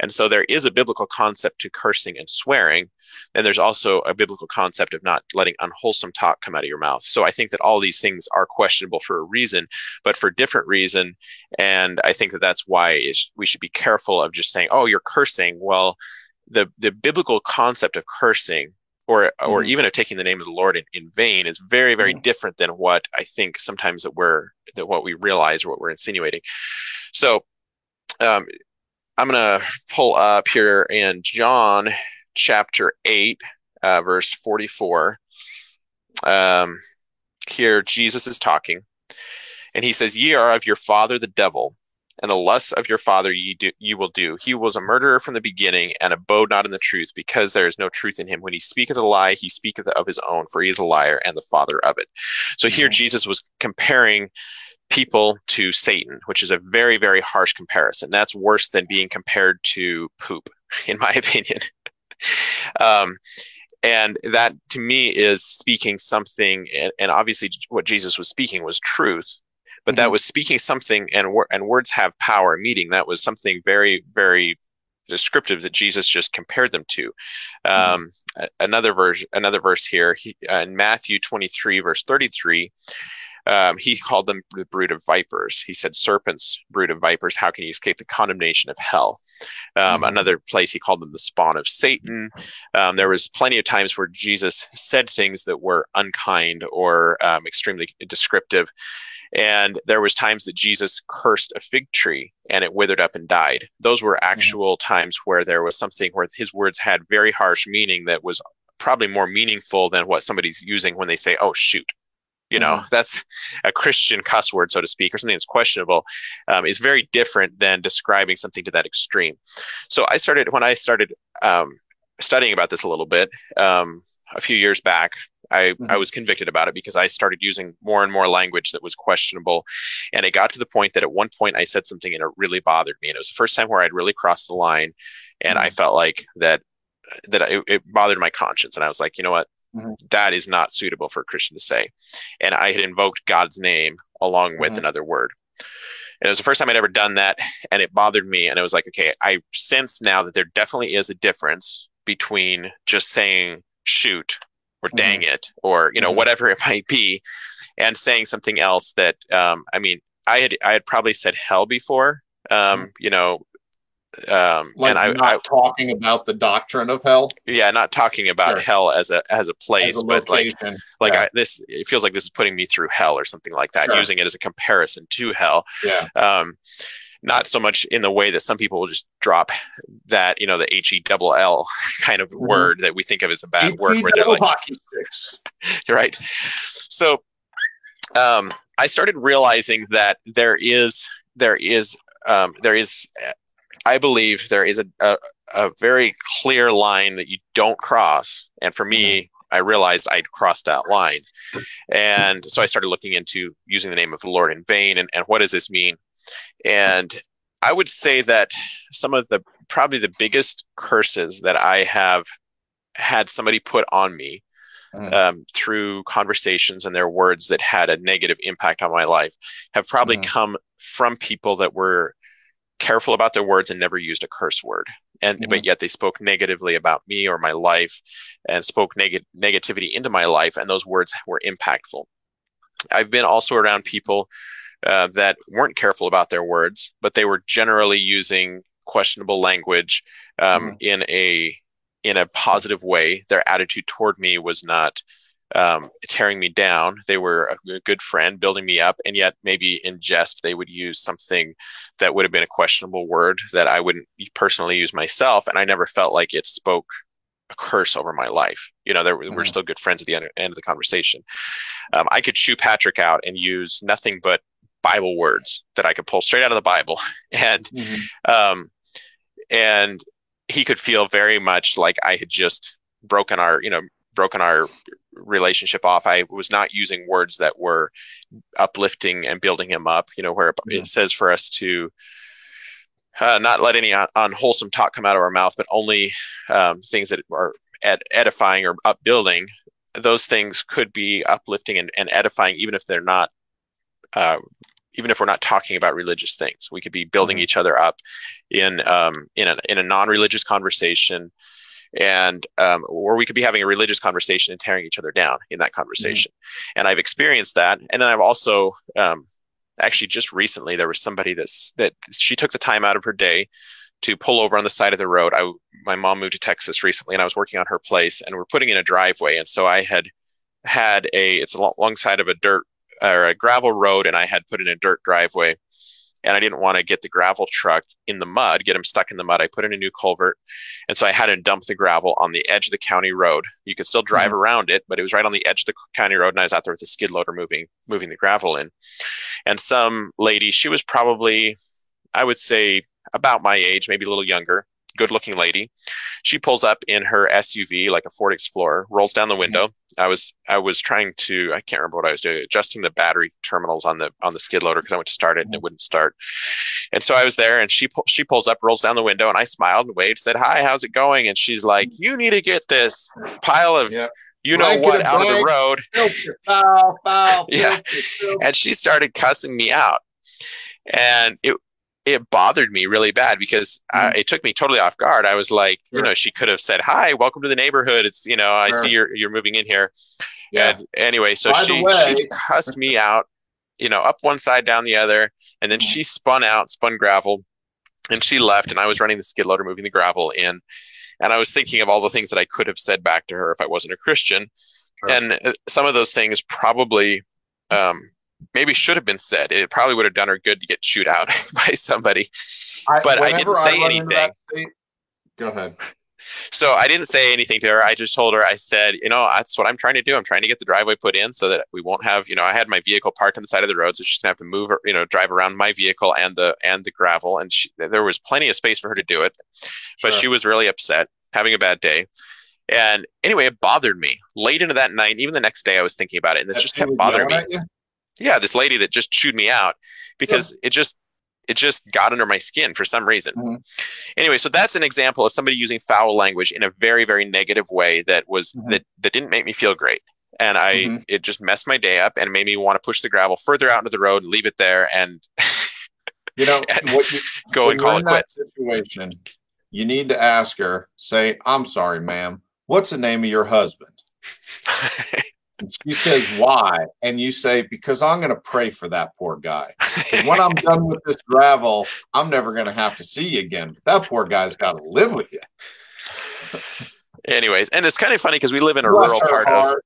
And so there is a biblical concept to cursing and swearing. And there's also a biblical concept of not letting unwholesome talk come out of your mouth. So I think that all these things are questionable for a reason, but for different reason. And I think that that's why we should be careful of just saying, oh, you're cursing. Well, the, the biblical concept of cursing or or mm-hmm. even of taking the name of the Lord in, in vain is very very mm-hmm. different than what I think sometimes that we're that what we realize or what we're insinuating. So um, I'm gonna pull up here in John chapter eight, uh, verse 44. Um, here Jesus is talking, and he says, "Ye are of your father the devil." And the lusts of your father ye do, you will do. He was a murderer from the beginning and abode not in the truth, because there is no truth in him. When he speaketh a lie, he speaketh of his own, for he is a liar and the father of it. So mm-hmm. here Jesus was comparing people to Satan, which is a very, very harsh comparison. That's worse than being compared to poop, [LAUGHS] in my opinion. [LAUGHS] um, and that to me is speaking something and, and, obviously what jesus was speaking was truth but mm-hmm. that was speaking something and and words have power meeting that was something very very descriptive that Jesus just compared them to. Mm-hmm. Um, another verse, another verse here he, uh, in Matthew 23, verse 33. Um, he called them the brood of vipers. He said, "Serpents, brood of vipers, how can you escape the condemnation of hell?" Um, mm-hmm. Another place, he called them the spawn of Satan. Um, there was plenty of times where Jesus said things that were unkind or um, extremely descriptive and there was times that jesus cursed a fig tree and it withered up and died those were mm-hmm. actual mm-hmm. times where there was something where his words had very harsh meaning that was probably more meaningful than what somebody's using when they say oh shoot you know mm-hmm. that's a christian cuss word so to speak or something that's questionable um, is very different than describing something to that extreme so i started when i started um, studying about this a little bit um, a few years back I, mm-hmm. I was convicted about it because I started using more and more language that was questionable. And it got to the point that at one point I said something and it really bothered me. And it was the first time where I'd really crossed the line. And mm-hmm. I felt like that that it, it, bothered my conscience. And I was like, you know what? Mm-hmm. That is not suitable for a Christian to say. And I had invoked God's name along with mm-hmm. another word. And it was the first time I'd ever done that. And it bothered me. And it was like, okay, I sense now that there definitely is a difference between just saying shoot or mm-hmm. dang it or you know mm-hmm. whatever [LAUGHS] it might be and saying something else that um, i mean i had i had probably said hell before um, mm-hmm. you know um, like and I, not I, talking about the doctrine of hell. Yeah, not talking about sure. hell as a as a place, as a but like like yeah. I, this. It feels like this is putting me through hell or something like that. Sure. Using it as a comparison to hell. Yeah. Um, not so much in the way that some people will just drop that you know the H E double L kind of mm-hmm. word that we think of as a bad word where they're like [LAUGHS] right so um, I started realizing that there is there is um, there is I believe there is a, a, a very clear line that you don't cross and for me mm-hmm. I realized I'd crossed that line. And so I started looking into using the name of the Lord in vain and, and what does this mean? And I would say that some of the probably the biggest curses that I have had somebody put on me mm. um, through conversations and their words that had a negative impact on my life have probably mm. come from people that were careful about their words and never used a curse word and mm. but yet they spoke negatively about me or my life and spoke neg- negativity into my life and those words were impactful i've been also around people uh, that weren't careful about their words, but they were generally using questionable language um, mm. in a in a positive way. Their attitude toward me was not um, tearing me down. They were a good friend, building me up, and yet maybe in jest they would use something that would have been a questionable word that I wouldn't personally use myself, and I never felt like it spoke a curse over my life. You know, there, mm. we're still good friends at the end, end of the conversation. Um, I could chew Patrick out and use nothing but Bible words that I could pull straight out of the Bible, [LAUGHS] and mm-hmm. um, and he could feel very much like I had just broken our you know broken our relationship off. I was not using words that were uplifting and building him up. You know, where mm-hmm. it says for us to uh, not let any unwholesome talk come out of our mouth, but only um, things that are ed- edifying or upbuilding those things could be uplifting and, and edifying, even if they're not, uh, even if we're not talking about religious things. We could be building mm-hmm. each other up in um, in a in a non-religious conversation, and um, or we could be having a religious conversation and tearing each other down in that conversation. Mm-hmm. And I've experienced that, and then I've also um, actually just recently there was somebody that's that she took the time out of her day to pull over on the side of the road. I my mom moved to Texas recently, and I was working on her place, and we're putting in a driveway, and so I had had a it's alongside of a dirt or a gravel road, and I had put in a dirt driveway, and I didn't want to get the gravel truck in the mud, get him stuck in the mud. I put in a new culvert, and so I had to dump the gravel on the edge of the county road. You could still drive mm-hmm. around it, but it was right on the edge of the county road, and I was out there with the skid loader moving moving the gravel in. And some lady, she was probably, I would say, about my age, maybe a little younger, good looking lady. She pulls up in her SUV, like a Ford Explorer, rolls down the window. I was I was trying to I can't remember what I was doing, adjusting the battery terminals on the on the skid loader because I went to start it and it wouldn't start. And so I was there, and she she pulls up, rolls down the window, and I smiled and waved, said, "Hi, how's it going?" And she's like, "You need to get this pile of." Yep you know what out of the road. Foul, foul, [LAUGHS] yeah. And she started cussing me out. And it it bothered me really bad because mm-hmm. I, it took me totally off guard. I was like, sure. you know, she could have said, "Hi, welcome to the neighborhood." It's you know, I sure. see you're you're moving in here. Yeah. And anyway, so By she way, she cussed me out, you know, up one side, down the other, and then mm-hmm. she spun out, spun gravel, and she left, and I was running the skid loader, moving the gravel in, and I was thinking of all the things that I could have said back to her if I wasn't a Christian, sure. and uh, some of those things probably. Um, maybe should have been said. It probably would have done her good to get chewed out [LAUGHS] by somebody. I, but I didn't say I anything. State, go ahead. [LAUGHS] So I didn't say anything to her. I just told her, I said, you know, that's what I'm trying to do. I'm trying to get the driveway put in so that we won't have, you know, I had my vehicle parked on the side of the road, so she's gonna have to move, her, you know, drive around my vehicle and the and the gravel, and she, there was plenty of space for her to do it, but sure. she was really upset, having a bad day. And anyway, it bothered me late into that night. Even the next day, I was thinking about it, and this that just kept bothering me yeah, this lady that just chewed me out because yeah. it just it just got under my skin for some reason. Mm-hmm. Anyway, so that's an example of somebody using foul language in a very very negative way that was mm-hmm. that that didn't make me feel great. And I mm-hmm. it just messed my day up and made me want to push the gravel further out into the road, and leave it there and you know and [LAUGHS] what you, go and call it quits. Situation, you need to ask her, say, "I'm sorry, ma'am. What's the name of your husband?" [LAUGHS] she says, Why? And you say, Because I'm going to pray for that poor guy. when I'm done with this gravel, I'm never going to have to see you again. But that poor guy's got to live with you. Anyways, and it's kind of funny because we live in a Bless rural part heart.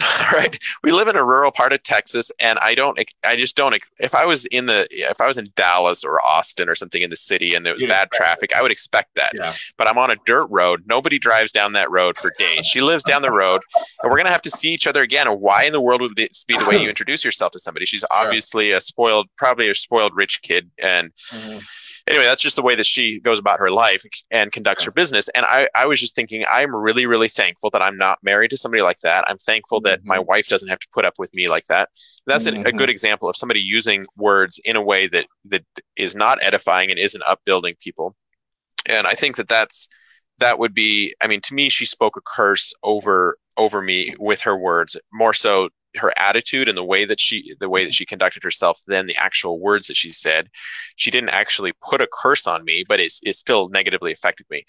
[LAUGHS] right. We live in a rural part of texas and i don't i just don't if i was in the if i was in dallas or austin or something in the city and it was bad traffic i would expect that. Yeah. but i'm on a dirt road. Nobody drives down that road for days. She lives down the road and we're going to have to see each other again. Why in the world would this be the way you [LAUGHS] introduce yourself to somebody? She's obviously a spoiled probably a spoiled rich kid and mm-hmm anyway, that's just the way that she goes about her life and conducts her business. And I, I was just thinking, I'm really, really thankful that I'm not married to somebody like that. I'm thankful that my mm-hmm. wife doesn't have to put up with me like that. That's mm-hmm. a, a, good example of somebody using words in a way that that is not edifying and isn't upbuilding people. And I think that that's that would be. I mean, to me, she spoke a curse over over me with her words more so her attitude and the way that she the way that she conducted herself than the actual words that she said she didn't actually put a curse on me but it's, it still negatively affected me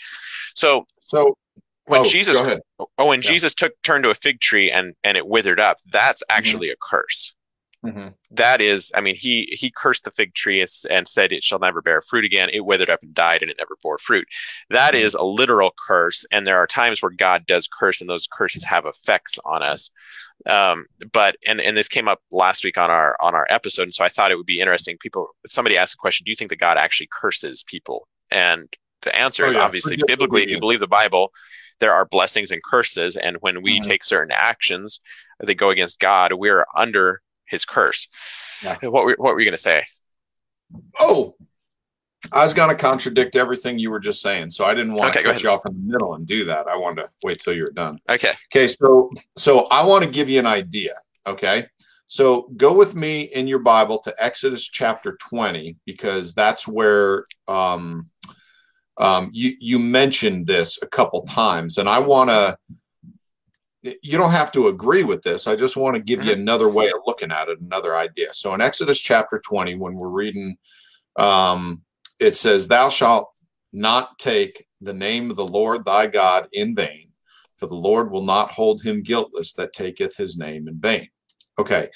so so when oh, jesus oh when yeah. jesus took turned to a fig tree and and it withered up that's mm-hmm. actually mm-hmm. a curse mm-hmm. that is i mean he he cursed the fig tree and said it shall never bear fruit again it withered up and died and it never bore fruit That mm-hmm. is a literal curse and there are times where god does curse and those curses have effects on us um, but and and this came up last week on our on our episode, and so I thought it would be interesting. People, somebody asked the question: Do you think that God actually curses people? And the answer oh, is yeah. obviously biblically, if you believe the Bible, there are blessings and curses, and when we mm-hmm. take certain actions that go against God, we're under His curse. Yeah. What were, what were you going to say? Oh, I was going to contradict everything you were just saying, so I didn't want okay, to cut you off in the middle and do that. I wanted to wait till you're done. Okay. Okay. So, so I want to give you an idea. Okay. So go with me in your Bible to Exodus chapter 20 because that's where um, um, you you mentioned this a couple times, and I want to you don't have to agree with this. I just want to give you mm-hmm. another way of looking at it, another idea. So in Exodus chapter 20, when we're reading, um, it says, Thou shalt not take the name of the Lord thy God in vain, for the Lord will not hold him guiltless that taketh his name in vain. Okay.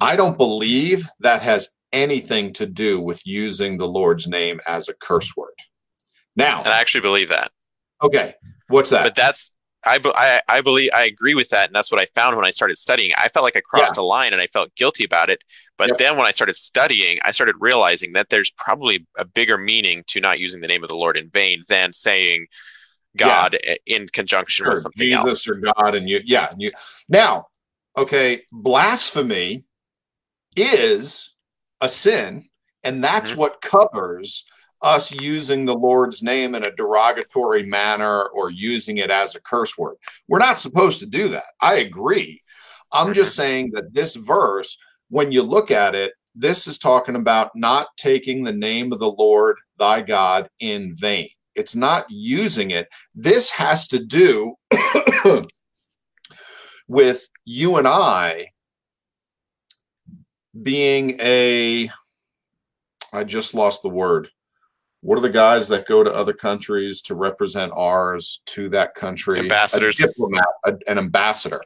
I don't believe that has anything to do with using the Lord's name as a curse word. Now, and I actually believe that. Okay. What's that? But that's I, I, I believe I agree with that, and that's what I found when I started studying. I felt like I crossed yeah. a line, and I felt guilty about it. But yep. then when I started studying, I started realizing that there's probably a bigger meaning to not using the name of the Lord in vain than saying God yeah. in conjunction with something Jesus else. or God, and you, yeah, and you. Now, okay, blasphemy is a sin, and that's mm-hmm. what covers us using the Lord's name in a derogatory manner or using it as a curse word. We're not supposed to do that. I agree. I'm just mm-hmm. saying that this verse, when you look at it, this is talking about not taking the name of the Lord thy God in vain. It's not using it. This has to do [COUGHS] with you and I being a, I just lost the word what are the guys that go to other countries to represent ours to that country? Ambassadors. A diplomat, a, an ambassador.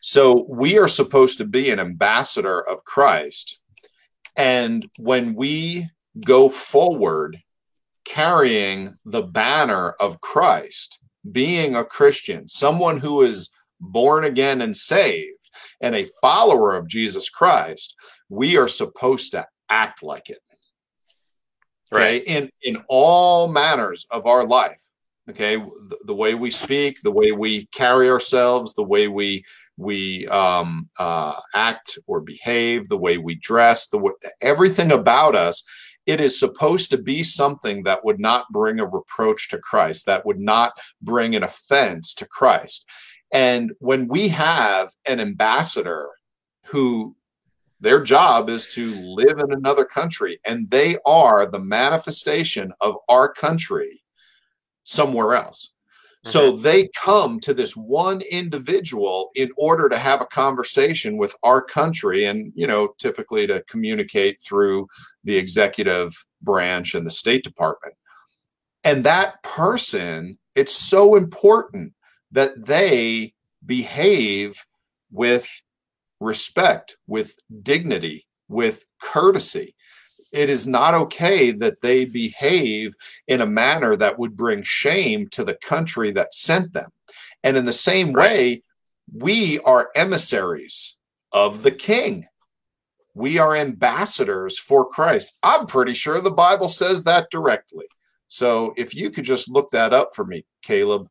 So we are supposed to be an ambassador of Christ. And when we go forward carrying the banner of Christ, being a Christian, someone who is born again and saved, and a follower of Jesus Christ, we are supposed to act like it right okay? in in all manners of our life okay the, the, way we speak the way we carry ourselves the way we we um, uh, act or behave the way we dress the way, everything about us it is supposed to be something that would not bring a reproach to christ that would not bring an offense to christ and when we have an ambassador who their job is to live in another country, and they are the manifestation of our country somewhere else. Mm-hmm. So they come to this one individual in order to have a conversation with our country and, you know, typically to communicate through the executive branch and the State Department. And that person, it's so important that they behave with respect, with dignity, with courtesy. It is not okay that they behave in a manner that would bring shame to the country that sent them. And in the same way, we are emissaries of the king. We are ambassadors for Christ. I'm pretty sure the Bible says that directly. So if you could just look that up for me, Caleb,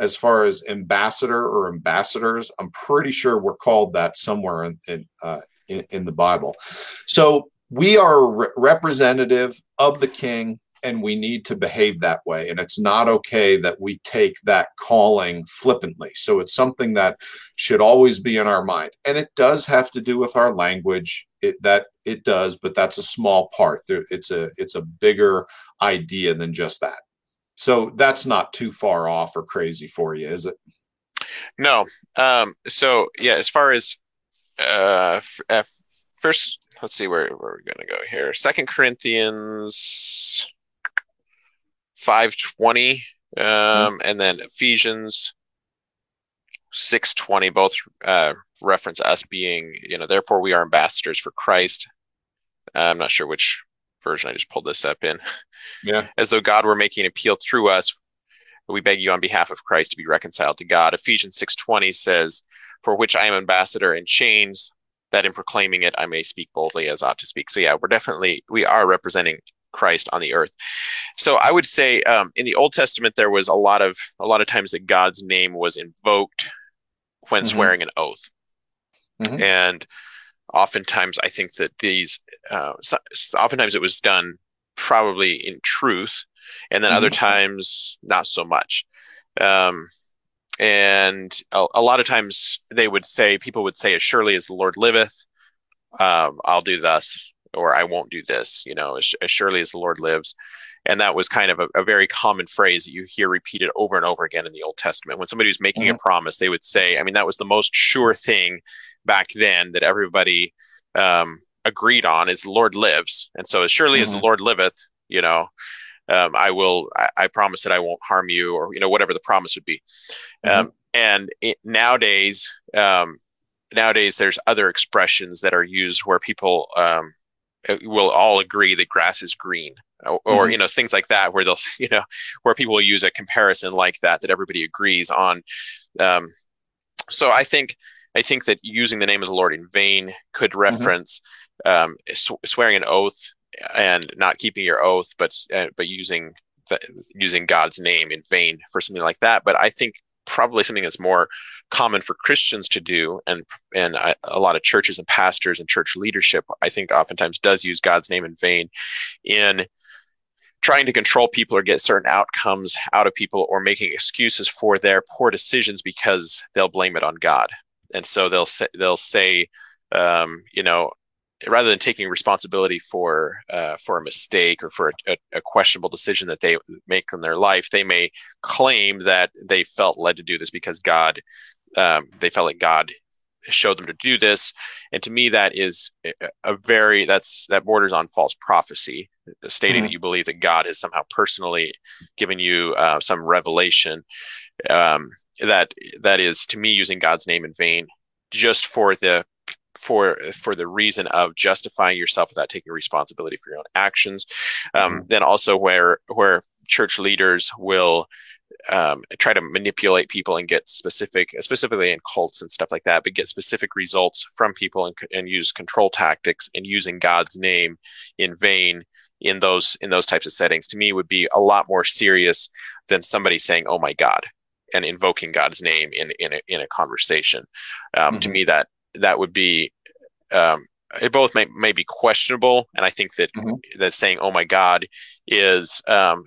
as far as ambassador or ambassadors. I'm pretty sure we're called that somewhere in in, uh, in, in the Bible. So we are re- representative of the King, and we need to behave that way. And it's not okay that we take that calling flippantly. So it's something that should always be in our mind, and it does have to do with our language. It, that it does, but that's a small part. It's a it's a bigger idea than just that. So that's not too far off or crazy for you, is it? No. Um, so yeah, as far as uh, uh first, let's see where, where we're going to go here. Second Corinthians five twenty, um, mm-hmm. and then Ephesians six twenty. Both uh, reference us being, you know, therefore we are ambassadors for Christ. I'm not sure which version I just pulled this up in. Yeah. [LAUGHS] As though God were making appeal through us, we beg you on behalf of Christ to be reconciled to God. Ephesians 6:20 says, "For which I am ambassador in chains, that in proclaiming it I may speak boldly as ought to speak." So yeah, we're definitely we are representing Christ on the earth. So I would say um, in the Old Testament there was a lot of a lot of times that God's name was invoked when mm-hmm. swearing an oath, mm-hmm. and oftentimes I think that these, uh, oftentimes it was done probably in truth, and then mm-hmm. other times not so much. Um, and a, a, lot of times they would say, people would say, as surely as the Lord liveth, um, I'll do thus or I won't do this, you know, as, as surely as the Lord lives. And that was kind of a, a, very common phrase that you hear repeated over and over again in the Old Testament. When somebody was making mm-hmm. a promise, they would say, I mean, that was the most sure thing back then that everybody um, agreed on is the Lord lives. And so as surely mm-hmm. as the mm-hmm. Lord liveth, you know, um, I will, I, I, promise that I won't harm you or, you know, whatever the promise would be. Mm-hmm. Um, and it, nowadays, um, nowadays there's other expressions that are used where people um, will all agree that grass is green or, mm-hmm. you know things like that where they'll [LAUGHS] you know where people will use a comparison like that that everybody agrees on um, so i think i think that using the name of the lord in vain could mm-hmm. reference mm-hmm. um, sw- swearing an oath and not keeping your oath but uh, but using the, using god's name in vain for something like that but i think probably something that's more common for Christians to do, and and I, a lot of churches and pastors and church leadership, I think, oftentimes does use God's name in vain in trying to control people or get certain outcomes out of people or making excuses for their poor decisions because they'll blame it on God. And so they'll say they'll say, um, you know, rather than taking responsibility for uh, for a mistake or for a, a, questionable decision that they make in their life, they may claim that they felt led to do this because God, um, they felt like God showed them to do this. And to me, that is a very that's that borders on false prophecy, stating mm-hmm. that you believe that God has somehow personally given you uh, some revelation. Um, that that is to me using God's name in vain, just for the for for the reason of justifying yourself without taking responsibility for your own actions. Um, mm-hmm. Then also where where church leaders will um, try to manipulate people and get specific, specifically in cults and stuff like that, but get specific results from people and, and use control tactics and using God's name in vain in those in those types of settings. To me, would be a lot more serious than somebody saying, "Oh my God." And invoking God's name in in a, in a conversation, um, mm-hmm. to me that that would be um, it both may, may be questionable and i think that mm-hmm. that saying oh my god is um,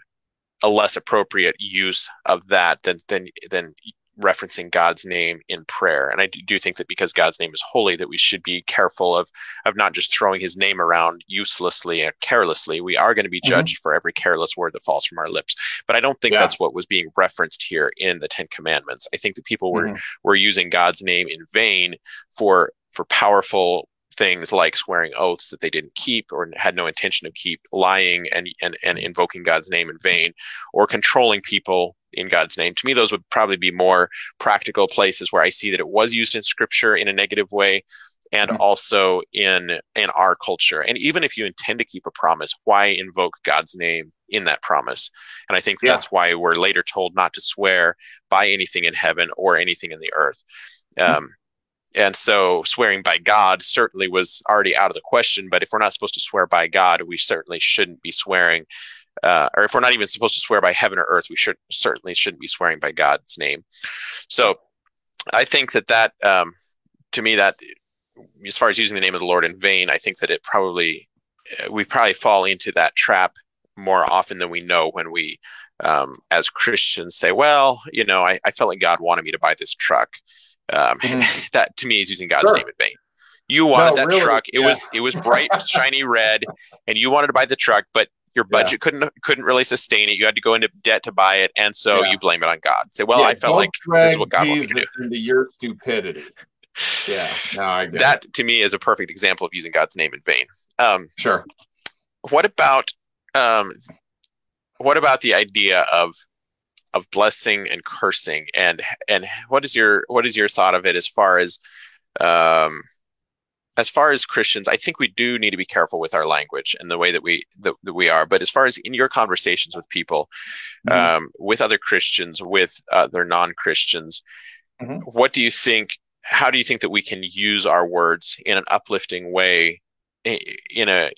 a less appropriate use of that than than than referencing God's name in prayer. And I do think that because God's name is holy, that we should be careful of of not just throwing His name around uselessly and carelessly. We are going to be mm-hmm. judged mm-hmm. for every careless word that falls from our lips. But I don't think yeah. that's what was being referenced here in the Ten Commandments. I think that people were mm-hmm. were using God's name in vain for for powerful things like swearing oaths that they didn't keep or had no intention of keep, lying and, and, and invoking God's name in vain, or controlling people in God's name. To me, those would probably be more practical places where I see that it was used in scripture in a negative way and mm-hmm. also in in our culture. And even if you intend to keep a promise, why invoke God's name in that promise? And I think yeah. that's why we're later told not to swear by anything in heaven or anything in the earth. Mm-hmm. And so swearing by God certainly was already out of the question. But if we're not supposed to swear by God, we certainly shouldn't be swearing. Uh, or if we're not even supposed to swear by heaven or earth, we should certainly shouldn't be swearing by God's name. So I think that that um, to me that as far as using the name of the Lord in vain, I think that it probably uh, we probably fall into that trap more often than we know when we um, as Christians say, well, you know, I, I felt like God wanted me to buy this truck. Um, mm-hmm. [LAUGHS] that to me is using God's sure. name in vain. You wanted no, that really, truck. It yeah. was it was bright, [LAUGHS] shiny red, and you wanted to buy the truck, but your budget yeah. couldn't couldn't really sustain it. You had to go into debt to buy it, and so yeah. you blame it on God. Say, well, I felt like this is what God Jesus wanted to do. Into your stupidity. Yeah, no, I get that it. to me is a perfect example of using God's name in vain. Um, sure. What about um, what about the idea of of blessing and cursing and and what is your what is your thought of it as far as um as far as Christians, I think we do need to be careful with our language and the way that we that, that we are. But as far as in your conversations with people, mm-hmm. um, with other Christians, with other non Christians, mm-hmm. what do you think? How do you think that we can use our words in an uplifting way, in a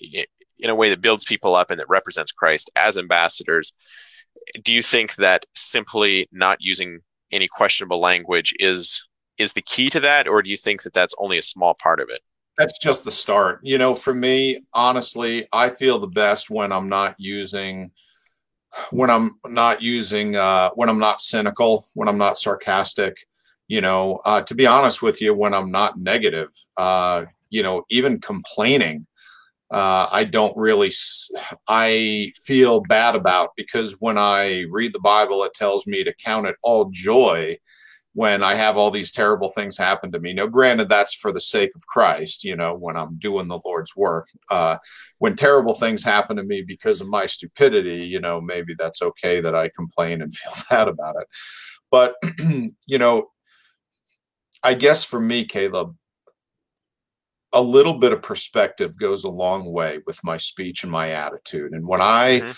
in a way that builds people up and that represents Christ as ambassadors, do you think that simply not using any questionable language is is the key to that? Or do you think that that's only a small part of it? That's just the start. You know for me honestly i feel the best when i'm not using when i'm not using uh, when i'm not cynical when i'm not sarcastic. You know uh, to be honest with you when i'm not negative uh, you know even complaining uh, I don't really, I feel bad about because when I read the Bible, it tells me to count it all joy when I have all these terrible things happen to me. Now, granted, that's for the sake of Christ, you know, when I'm doing the Lord's work. Uh, when terrible things happen to me because of my stupidity, you know, maybe that's okay that I complain and [LAUGHS] feel bad about it. But, [CLEARS THROAT] you know, I guess for me, Caleb, a little bit of perspective goes a long way with my speech and my attitude. And when I mm-hmm.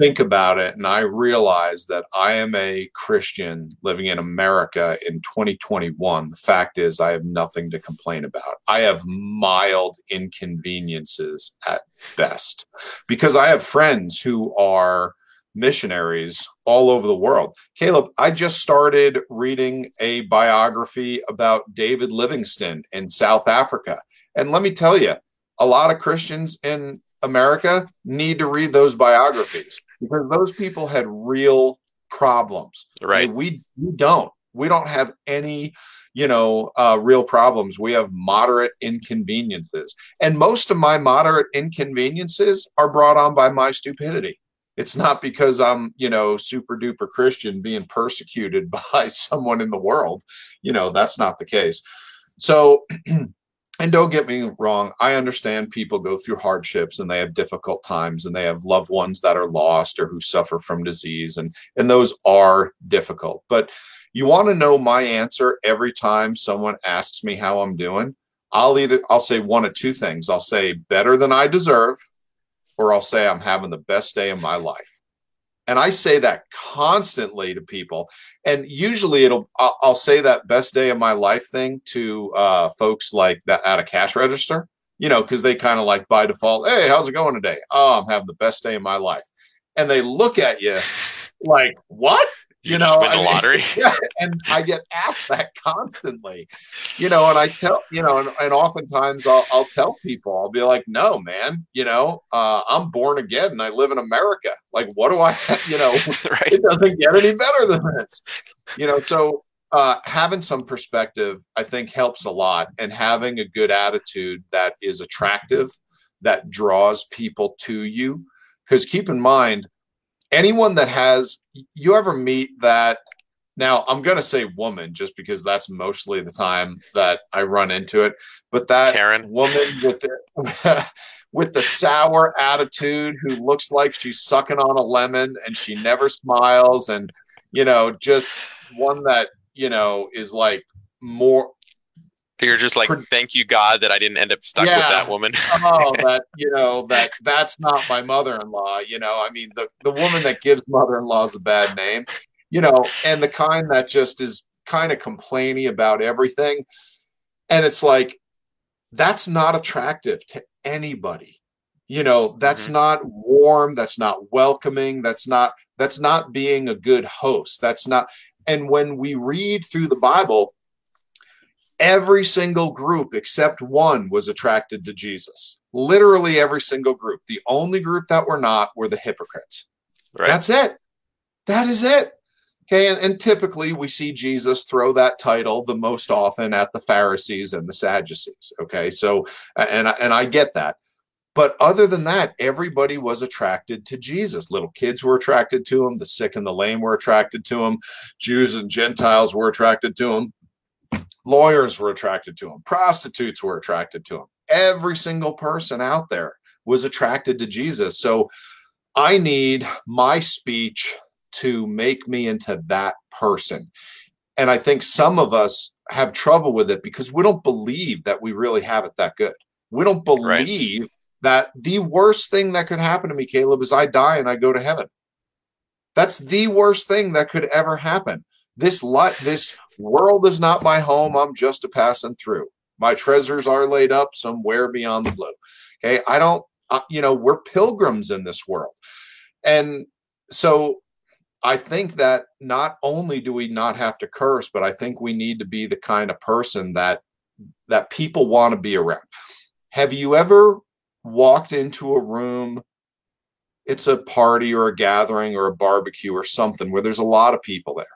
think about it and I realize that I am a Christian living in America in 2021, the fact is I have nothing to complain about. I have mild inconveniences at best because I have friends who are missionaries all over the world. Caleb, I just started reading a biography about David Livingstone in South Africa. And let me tell you, a lot of Christians in America need to read those biographies because those people had real problems. Right. And we, we don't. We don't have any, you know, uh, real problems. We have moderate inconveniences. And most of my moderate inconveniences are brought on by my stupidity it's not because I'm, you know, super duper Christian being persecuted [LAUGHS] by someone in the world. You know, that's not the case. So, [CLEARS THROAT] and don't get me wrong, I understand people go through hardships and they have difficult times and they have loved ones that are lost or who suffer from disease and and those are difficult. But you want to know my answer every time someone asks me how I'm doing? I'll either I'll say one of two things. I'll say better than I deserve or I'll say I'm having the best day of my life. And I say that constantly to people. And usually it'll, I'll, I'll say that best day of my life thing to uh, folks like that at a cash register, you know, because they kind of like by default, hey, how's it going today? Oh, I'm having the best day of my life. And they look at you [LAUGHS] like, what? You, you know, win the I lottery. [LAUGHS] yeah, and I get asked that constantly, you know, and I tell, you know, and, and oftentimes I'll, I'll tell people, I'll be like, no, man, you know, uh, I'm born again and I live in America. Like, what do I, [LAUGHS] you know, [LAUGHS] right. it doesn't get any better than this, you know, so uh, having some perspective, I think helps a lot and having a good attitude that is attractive, that draws people to you. Because keep in mind, anyone that has you ever meet that now i'm going to say woman just because that's mostly the time that i run into it but that Karen. woman with the [LAUGHS] with the sour attitude who looks like she's sucking on a lemon and she never smiles and you know just one that you know is like more you're just like, thank you God that I didn't end up stuck yeah. with that woman. [LAUGHS] oh, [LAUGHS] that you know that that's not my mother-in-law. You know, I mean the the woman that gives mother-in-laws a bad name. You know, and the kind that just is kind of complaining about everything, and it's like that's not attractive to anybody. You know, that's mm-hmm. not warm. That's not welcoming. That's not that's not being a good host. That's not. And when we read through the Bible, every single group except one was attracted to Jesus. Literally every single group. The only group that were not were the hypocrites. Right. That's it. That is it. Okay. And, and typically we see Jesus throw that title the most often at the Pharisees and the Sadducees. Okay. So, and, and I get that. But other than that, everybody was attracted to Jesus. Little kids were attracted to him. The sick and the lame were attracted to him. Jews and Gentiles were attracted to him Lawyers were attracted to him, prostitutes were attracted to him. Every single person out there was attracted to Jesus. So I need my speech to make me into that person. And I think some of us have trouble with it because we don't believe that we really have it that good. We don't believe right. that the worst thing that could happen to me, Caleb, is I die and I go to heaven. That's the worst thing that could ever happen. This life, this world is not my home. I'm just a passing through. My treasures are laid up somewhere beyond the blue. Okay, I don't. Uh, you know, we're pilgrims in this world, and so I think that not only do we not have to curse, but I think we need to be the kind of person that that people want to be around. Have you ever walked into a room? It's a party or a gathering or a barbecue or something where there's a lot of people there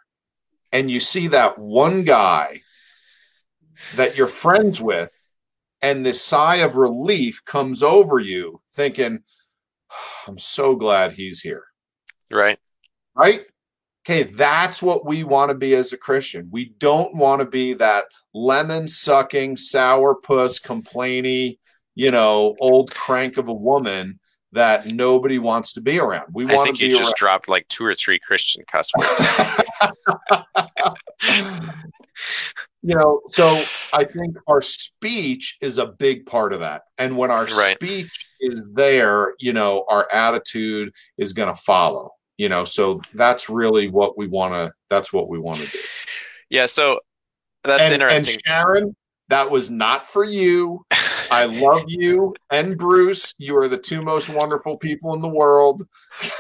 and you see that one guy that you're friends with and this sigh of relief comes over you, thinking, ah, I'm so glad he's here. Right. Right. Okay, that's what we want to be as a Christian. We don't want to be that lemon sucking, sour puss, complainy, you know, old crank of a woman that nobody wants to be around. We want think to be you just around. dropped like two or three Christian cuss words. [LAUGHS] you know, so I think our speech is a big part of that. And when our Right. speech is there, you know, our attitude is going to follow. You know, so that's really what we want to. That's what we want to do. yeah, so that's and, interesting. And Sharon, that was not for you. [LAUGHS] I love you and Bruce. You are the two most wonderful people in the world.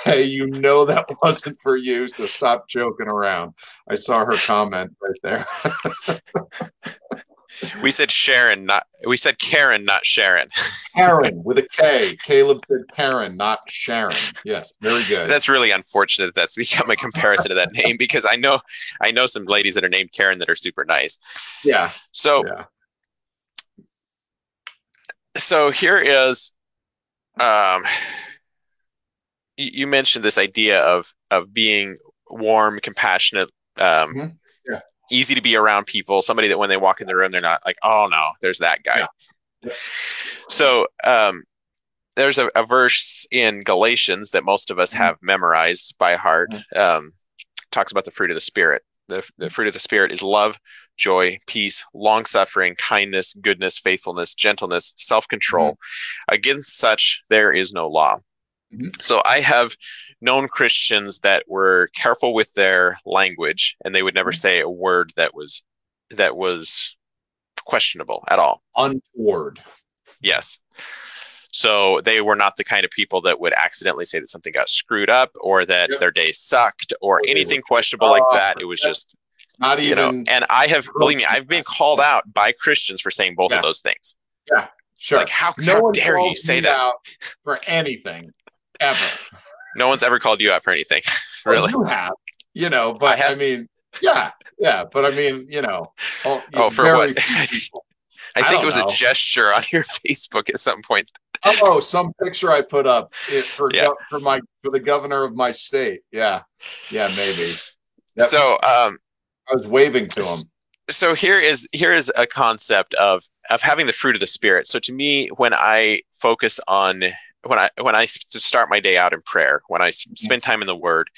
Okay, you know that [LAUGHS] wasn't for you, so stop joking around. I saw her comment right there. [LAUGHS] we said Sharon, not we said Karen, not Sharon. Karen [LAUGHS] with a K. Caleb said Karen, not Sharon. Yes, very good. That's really unfortunate. That that's become a comparison to that name because I know I know some ladies that are named Karen that are super nice. yeah, So yeah. So here is um you, you mentioned this idea of of being warm compassionate um Mhm. Yeah. easy to be around people somebody that when they walk in the room they're not like oh no there's that guy Yeah. Yeah. so um there's a, a verse in galatians that most of us Mhm. have memorized by heart Mm-hmm. um talks about the fruit of the spirit the, the fruit of the spirit is love joy, peace, long suffering, kindness, goodness, faithfulness, gentleness, self control. Mm-hmm. Against such, there is no law. Mhm. So I have known Christians that were careful with their language and they would never Mhm. say a word that was that was questionable at all. Untoward. Yes. So they were not the kind of people that would accidentally say that something got screwed up or that Yep. their day sucked or Or anything questionable like that. It was Yep. just Not you know even and i have believe me i've been called out by christians for saying both Yeah. of those things Yeah, sure. like how, no how dare you say that out for anything ever. [LAUGHS] no one's ever called you out for anything [LAUGHS] Well, really you have, you know, but I, have? mean, yeah, yeah, but I mean, you know, oh, Oh, for what? [LAUGHS] i I think it was know. a gesture on [LAUGHS] your facebook at some point Oh, some picture I put up it, for Yeah. gov- for my for the governor of my state. Yeah, yeah, maybe. So um I was waving to him. so here is here is a concept of of having the fruit of the spirit so to me when i focus on when i when i start my day out in prayer when I spend time in the word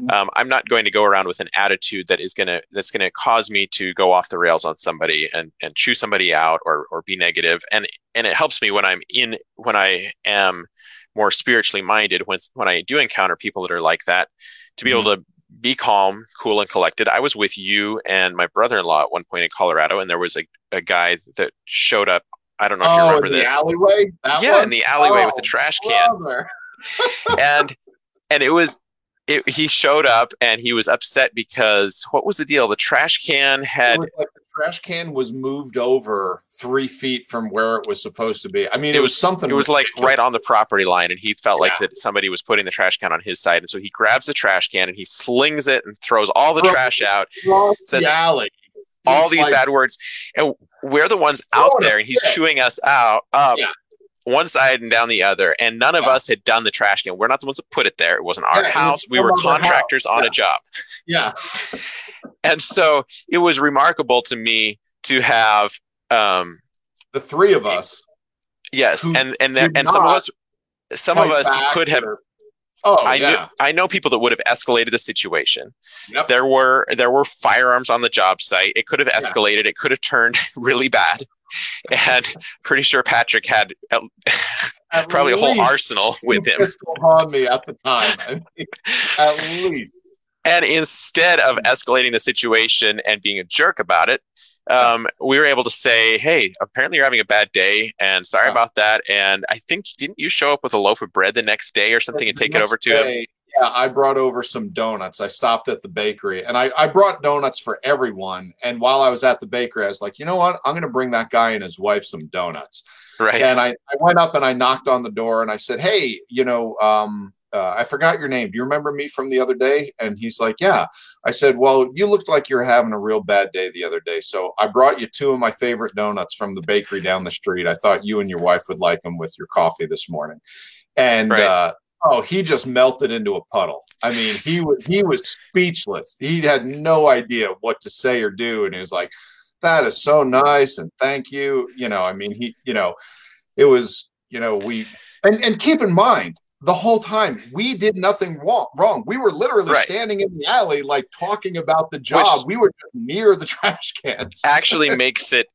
Mhm. um, i'm not going to go around with an attitude that is going to that's going to cause me to go off the rails on somebody and and chew somebody out or or be negative. and and it helps me when i'm in when i am more spiritually minded when when i do encounter people that are like that to be able to be calm, cool, and collected. I was with you and my brother-in-law at one point in Colorado, and there was a, a guy that showed up. I don't know if you Oh, remember in the this. alleyway. That yeah, one? in the alleyway with the Oh, trash can, [LAUGHS] [LAUGHS] and and it was. It, he showed up and he was upset because what was the deal? The trash can had like the trash can was moved over three feet from where it was supposed to be. I mean, it, It was, something. it was like ridiculous. right on the property line and he felt like that somebody was putting the trash can on his side and so he grabs the trash can and he slings it and throws all the Throw- trash out says the alley. All It's these like- bad words and we're the ones out there and he's chewing us out up Yeah. one side and down the other and none of Yeah. us had done the trash can. We're not the ones that put it there. It wasn't our Yeah, house. We were contractors on a job. Yeah, [LAUGHS] and so it was remarkable to me to have um the three of us. yes and and there, and some of us some of us could have or- Oh I yeah. knew I know people that would have escalated the situation. Yep. There were there were firearms on the job site. It could have Yeah. escalated. It could have turned [LAUGHS] really bad. And pretty sure Patrick had at- [LAUGHS] At probably a whole arsenal with him. on me at the time. At least. And instead of escalating the situation and being a jerk about it, um, we were able to say, "Hey, apparently you're having a bad day, and sorry about that." And I think didn't you show up with a loaf of bread the next day or something and take it over to him? Yeah, I brought over some donuts. I stopped at the bakery and I, I brought donuts for everyone. And while I was at the bakery, I was like, you know what? I'm going to bring that guy and his wife some donuts. Right. And I, I went up and I knocked on the door and I said, hey, you know, um, uh, I forgot your name. Do you remember me from the other day? And he's like, Yeah. I said, Well, you looked like you're having a real bad day the other day. So I brought you two of my favorite donuts from the bakery down the street. I thought you and your wife would like them with your coffee this morning. And, right. uh, Oh, he just melted into a puddle. I mean, he was he was speechless. He had no idea what to say or do, and he was like, "That is so nice," and thank you. You know, I mean, he, you know, it was, you know, we and and keep in mind the whole time we did nothing wrong. Wrong. We were literally right. standing in the alley, like talking about the job. Which we were near the [LAUGHS] trash cans. actually [LAUGHS] makes it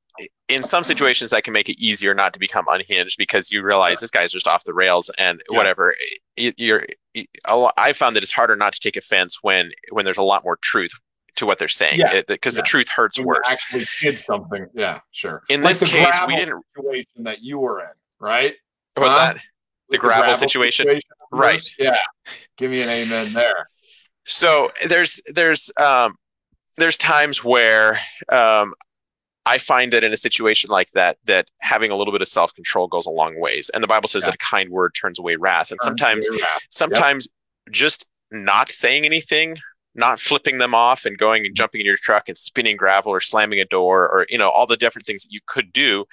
in some situations that can make it easier not to become unhinged because you realize this guy's just off the rails and yeah. whatever you're i found that it's harder not to take offense when when there's a lot more truth to what they're saying because yeah. yeah. the truth hurts worse actually did something yeah sure in like this case we didn't situation that you were in right what's huh? that the, gravel, gravel, situation, situation right yeah give me an amen there so there's there's um there's times where um, I find that in a situation like that, that having a little bit of self control goes a long ways. And the Bible says yeah. that a kind word turns away wrath. And turns sometimes, wrath. sometimes yep. just not saying anything, not flipping them off and going and jumping in your truck and spinning gravel or slamming a door or you know all the different things that you could do,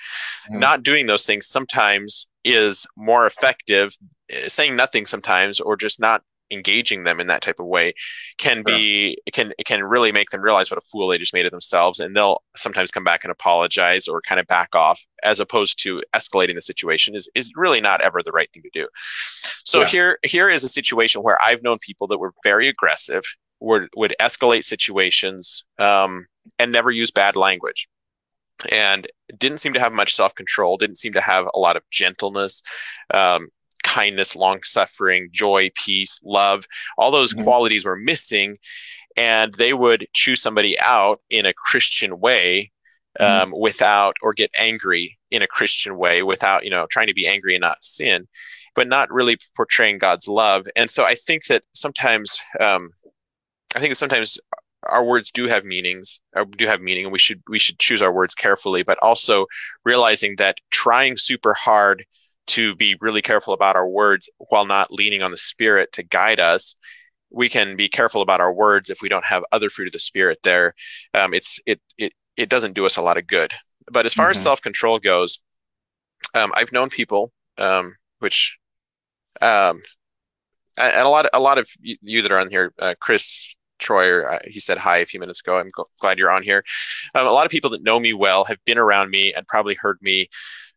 mm. not doing those things sometimes is more effective. Eh, saying nothing sometimes or just not engaging them in that type of way can be can it can really make them realize what a fool they just made of themselves and they'll sometimes come back and apologize or kind of back off as opposed to escalating the situation is is really not ever the right thing to do so yeah. here here is a situation where i've known people that were very aggressive would would escalate situations um, and never use bad language and didn't seem to have much self control, didn't seem to have a lot of gentleness, um, kindness, long suffering, joy, peace, love. All those mm-hmm. qualities were missing. And they would choose somebody out in a Christian way mm-hmm. um, mm-hmm. without, or get angry in a Christian way without, you know, trying to be angry and not sin, but not really portraying God's love. And so I think that sometimes, um, I think that sometimes our words do have meanings uh, do have meaning and we should we should choose our words carefully but also realizing that trying super hard to be really careful about our words while not leaning on the spirit to guide us we can be careful about our words if we don't have other fruit of the spirit there um, it's it, it it doesn't do us a lot of good but as far mm-hmm. as self-control goes um, i've known people um, which um, and a lot a lot of you that are on here uh, chris troy uh, he said hi a few minutes ago i'm glad you're on here um, a lot of people that know me well have been around me and probably heard me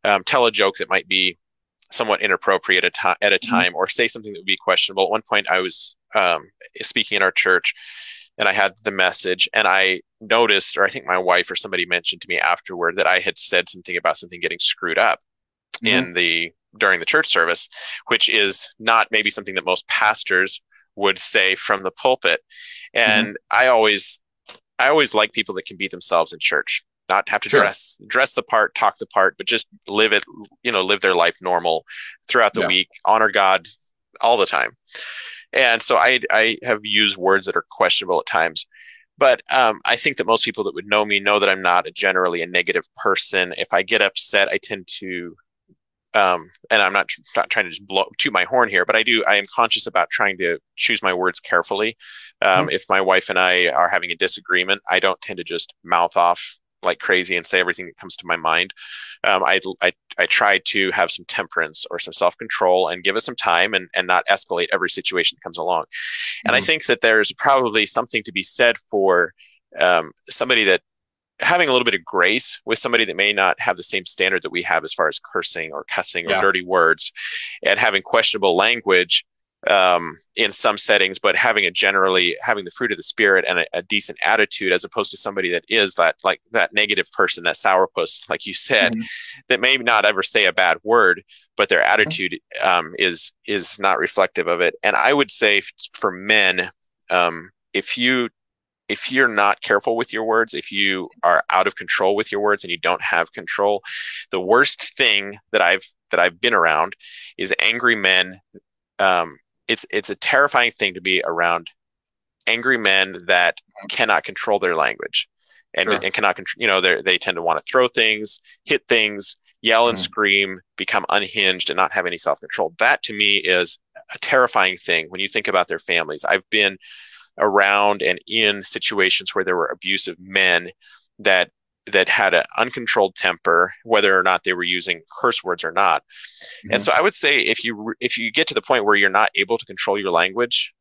um, tell a joke that might be somewhat inappropriate at, to- at a mm-hmm. time mm-hmm. or say something that would be questionable. At one point, I was um, speaking in our church and I had the message, and I noticed, or I think my wife or somebody mentioned to me afterward that I had said something about something getting screwed up mm-hmm. in the during the church service, which is not maybe something that most pastors would say from the pulpit. And mm-hmm. I always I always like people that can be themselves in church not have to sure. dress dress the part talk the part but just live it you know live their life normal throughout the yeah. week honor god all the time and so i i have used words that are questionable at times but um, i think that most people that would know me know that i'm not a generally a negative person if i get upset i tend to um, and I'm not, not trying to just blow to my horn here, but I do. I am conscious about trying to choose my words carefully. Um, mm-hmm. If my wife and I are having a disagreement, I don't tend to just mouth off like crazy and say everything that comes to my mind. Um, I, I, I try to have some temperance or some self control and give it some time and, and not escalate every situation that comes along. And mm-hmm. I think that there's probably something to be said for um, somebody that having a little bit of grace with somebody that may not have the same standard that we have as far as cursing or cussing or yeah. dirty words and having questionable language um, in some settings, but having a generally having the fruit of the spirit and a, a, decent attitude, as opposed to somebody that is that like that negative person, that sourpuss, like you said, mm-hmm. that may not ever say a bad word, but their attitude um, is is not reflective of it. And I would say for men, um, if you if you're not careful with your words, if you are out of control with your words and you don't have control, the worst thing that I've that I've been around is angry men um, it's it's a terrifying thing to be around angry men that cannot control their language and, sure. and cannot you know they they tend to want to throw things hit things yell and mm. scream become unhinged and not have any self-control that to me is a terrifying thing when you think about their families. I've been around and in situations where there were abusive men that that had an uncontrolled temper whether or not they were using curse words or not mm-hmm. and so i would say if you if you get to the point where you're not able to control your language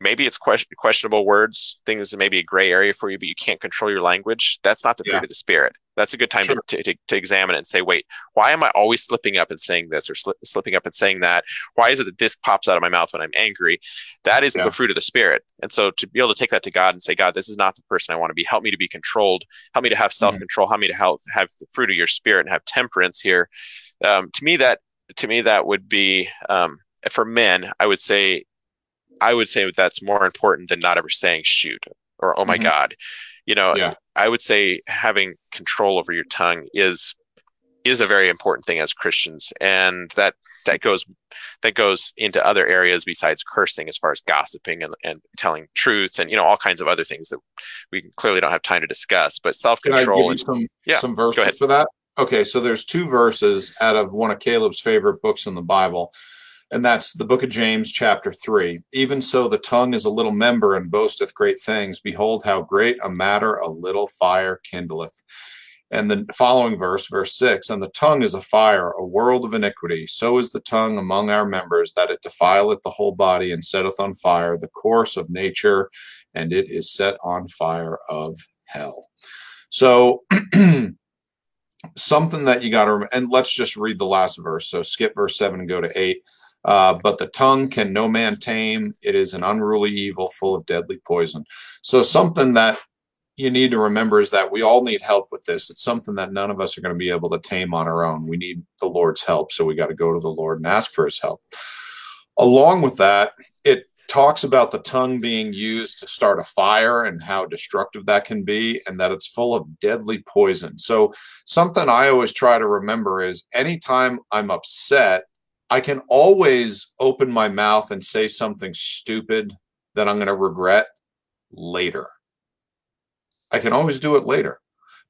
maybe it's question, questionable words, things that may be a gray area for you, but you can't control your language. That's not the fruit yeah. of the spirit. That's a good time sure. to, to, to, examine it and say, wait, why am I always slipping up and saying this or sli- slipping up and saying that? Why is it that this pops out of my mouth when I'm angry? That isn't yeah. the fruit of the spirit. And so to be able to take that to God and say, God, this is not the person I want to be. Help me to be controlled. Help me to have self control. Mm-hmm. Help me to help have the fruit of your spirit and have temperance here. Um, to me, that to me that would be um, for men. I would say I would say that's more important than not ever saying shoot or oh my mm-hmm. god. You know, yeah. I would say having control over your tongue is is a very important thing as Christians, and that that goes that goes into other areas besides cursing, as far as gossiping and, and telling truth, and you know all kinds of other things that we clearly don't have time to discuss. But self control and some yeah, some verses for that. Okay, so there's two verses out of one of Caleb's favorite books in the Bible and that's the book of James, chapter 3. Even so, the tongue is a little member and boasteth great things. Behold, how great a matter a little fire kindleth. And the following verse, verse 6 And the tongue is a fire, a world of iniquity. So is the tongue among our members, that it defileth the whole body and setteth on fire the course of nature, and it is set on fire of hell. So, [CLEARS THROAT] something that you got to and let's just read the last verse. So, skip verse 7 and go to 8. Uh, but the tongue can no man tame. It is an unruly evil full of deadly poison. So, something that you need to remember is that we all need help with this. It's something that none of us are going to be able to tame on our own. We need the Lord's help. So, we got to go to the Lord and ask for his help. Along with that, it talks about the tongue being used to start a fire and how destructive that can be, and that it's full of deadly poison. So, something I always try to remember is anytime I'm upset, I can always open my mouth and say something stupid that I'm going to regret later. I can always do it later.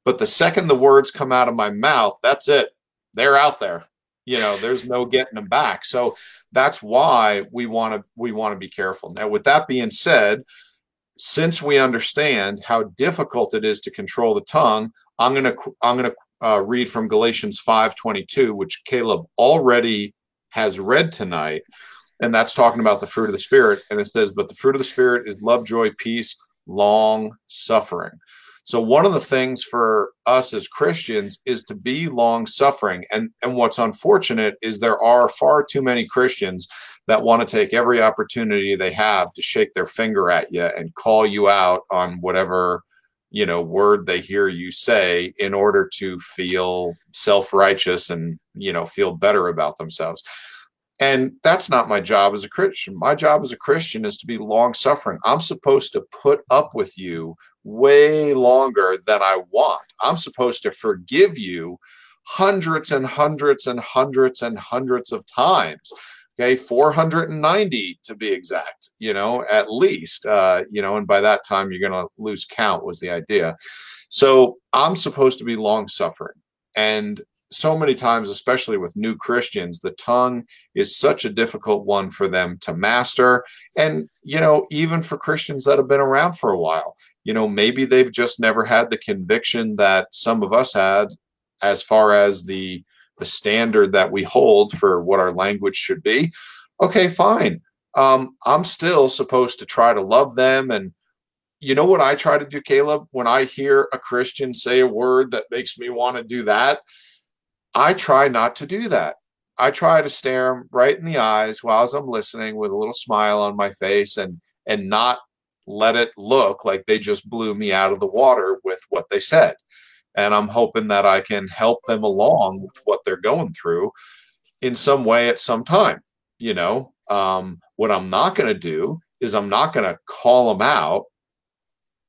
But the second the words come out of my mouth, that's it. They're out there. You know, there's no getting them back. So that's why we want to we want to be careful. Now, with that being said, since we understand how difficult it is to control the tongue, I'm going to I'm going to uh, read from Galatians 5:22, which Caleb already has read tonight. And that's talking about the fruit of the Spirit. And it says, But the fruit of the Spirit is love, joy, peace, long suffering. So one of the things for us as Christians is to be long suffering. And and what's unfortunate is there are far too many Christians that want to take every opportunity they have to shake their finger at you and call you out on whatever you know word they hear you say in order to feel self-righteous and you know feel better about themselves. And that's not my job as a christian. My job as a christian is to be long suffering i'm supposed to put up with you way longer than i want. I'm supposed to forgive you hundreds and hundreds and hundreds and hundreds of times okay 490 to be exact you know at least uh, you know and by that time you're going to lose count was the idea. So i'm supposed to be long suffering and so many times especially with new christians the tongue is such a difficult one for them to master. And you know even for christians that have been around for a while you know maybe they've just never had the conviction that some of us had as far as the the standard that we hold for what our language should be, okay, fine. Um, I'm still supposed to try to love them. And you know what I try to do, Caleb? When I hear a Christian say a word that makes me want to do that, I try not to do that. I try to stare them right in the eyes while I'm listening with a little smile on my face and and not let it look like they just blew me out of the water with what they said and I'm hoping that I can help them along with what they're going through in some way at some time. You know, um, what I'm not going to do is I'm not going to call them out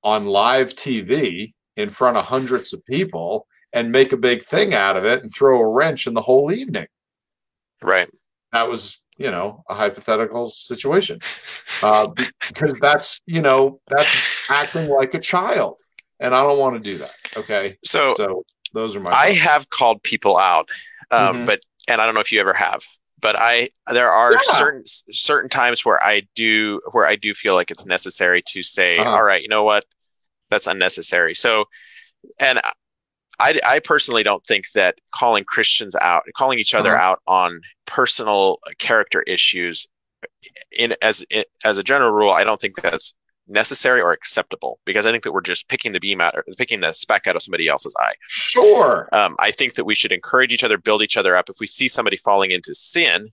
on live TV in front of hundreds of people and make a big thing out of it and throw a wrench in the whole evening. Right. That was, you know, a hypothetical situation uh, because that's, you know, that's acting like a child and I don't want to do that. Okay. So, so those are my. I have called people out, um, mm-hmm. but and I don't know if you ever have, but I there are Yeah. certain certain times where I do where I do feel like it's necessary to say, Uh-huh. all right, you know what, that's unnecessary. So, and I I personally don't think that calling Christians out, calling each other Uh-huh. out on personal character issues, in as as a general rule, I don't think that's necessary or acceptable because I think that we're just picking the beam out or picking the speck out of somebody else's eye. Sure. Um, I think that we should encourage each other, build each other up. If we see somebody falling into sin,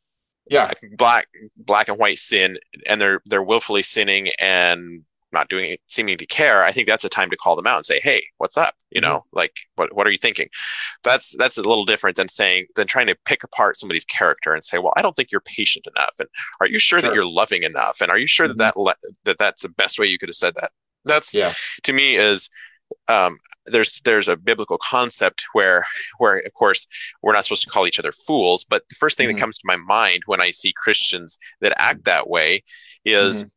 Yeah. black black and white sin, and they're they're willfully sinning and not doing it, seeming to care, I think that's a time to call them out and say, "Hey, what's up? You Mm-hmm. know, like what what are you thinking?" That's that's a little different than saying than trying to pick apart somebody's character and say, "Well, I don't think you're patient enough," and "Are you sure, Sure. that you're loving enough?" and "Are you sure Mhm. that that le- that that's the best way you could have said that?" That's Yeah. to me is um, there's there's a biblical concept where where of course we're not supposed to call each other fools, but the first thing Mhm. that comes to my mind when I see Christians that act that way is, Mm-hmm.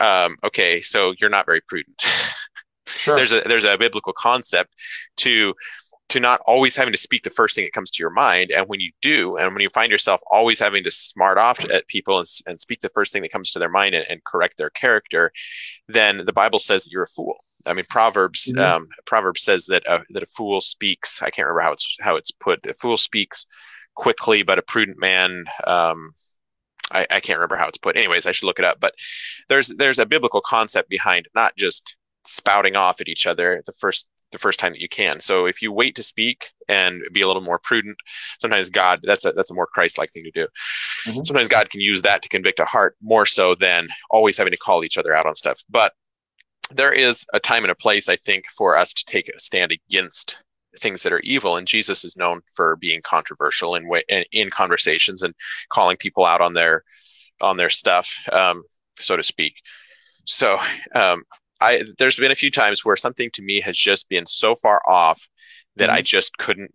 Um, okay, so you're not very prudent. [LAUGHS] Sure. there's a there's a biblical concept to to not always having to speak the first thing that comes to your mind and when you do and when you find yourself always having to smart off at people and, and speak the first thing that comes to their mind and, and correct their character then the bible says that you're a fool i mean proverbs Mhm. um, proverbs says that a, that a fool speaks i can't remember how it's how it's put a fool speaks quickly but a prudent man um, I, I can't remember how it's put anyways i should look it up but there's there's a biblical concept behind not just spouting off at each other the first the first time that you can. So if you wait to speak and be a little more prudent, sometimes God that's a that's a more Christ-like thing to do. Mhm. Sometimes God can use that to convict a heart more so than always having to call each other out on stuff. But there is a time and a place I think for us to take a stand against things that are evil and Jesus is known for being controversial in way in, conversations and calling people out on their on their stuff um, so to speak. So um, I there's been a few times where something to me has just been so far off that I just couldn't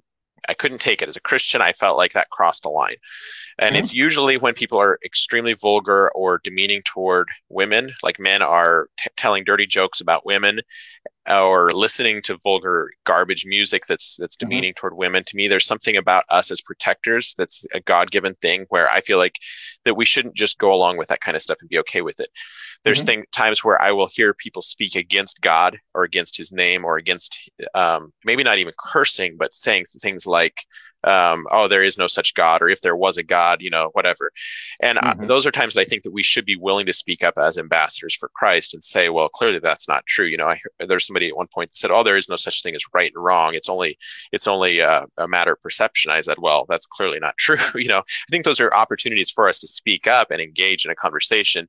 I couldn't take it as a Christian. I felt like that crossed a line, and Mhm. it's usually when people are extremely vulgar or demeaning toward women, like men are t- telling dirty jokes about women, or listening to vulgar garbage music that's that's Mhm. demeaning toward women. To me, there's something about us as protectors that's a God given thing where I feel like that we shouldn't just go along with that kind of stuff and be okay with it. There's Mhm. thing, times where I will hear people speak against God or against His name or against um, maybe not even cursing, but saying things like, um, "Oh, there is no such God," or "If there was a God," you know, whatever. And uh, Mhm. those are times that I think that we should be willing to speak up as ambassadors for Christ and say, "Well, clearly that's not true." You know, I, there's somebody at one point that said, "Oh, there is no such thing as right and wrong. It's only it's only uh, a matter of perception." I said, "Well, that's clearly not [LAUGHS] true." you know, I think those are opportunities for us to speak up and engage in a conversation,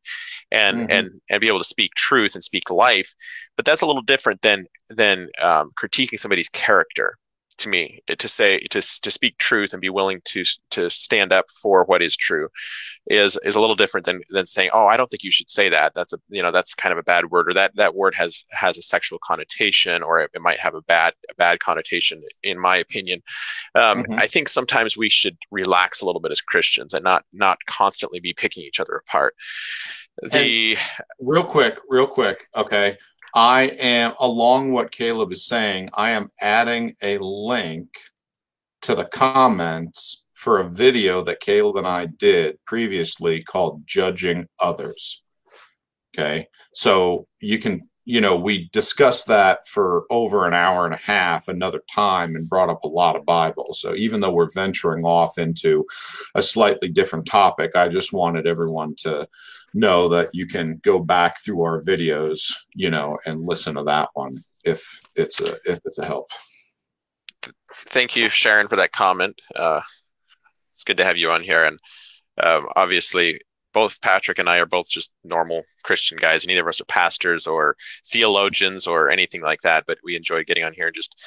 and Mhm. and and be able to speak truth and speak life. But that's a little different than than um, critiquing somebody's character. To me, to say to to speak truth and be willing to to stand up for what is true, is is a little different than than saying, "Oh, I don't think you should say that. That's a you know that's kind of a bad word, or that that word has has a sexual connotation, or it, it might have a bad a bad connotation, in my opinion." Um, Mhm. I think sometimes we should relax a little bit as Christians and not not constantly be picking each other apart. The real quick, real quick. Okay. I am along what Caleb is saying, I am adding a link to the comments for a video that Caleb and I did previously called Judging Others. Okay. So you can, you know, we discussed that for over an hour and a half another time and brought up a lot of Bible. So even though we're venturing off into a slightly different topic, I just wanted everyone to know that you can go back through our videos, you know, and listen to that one if it's a if it's a help. thank you, Sharon, for that comment. Uh, it's good to have you on here, and um, obviously, both Patrick and I are both just normal Christian guys. And neither of us are pastors or theologians or anything like that, but we enjoy getting on here and just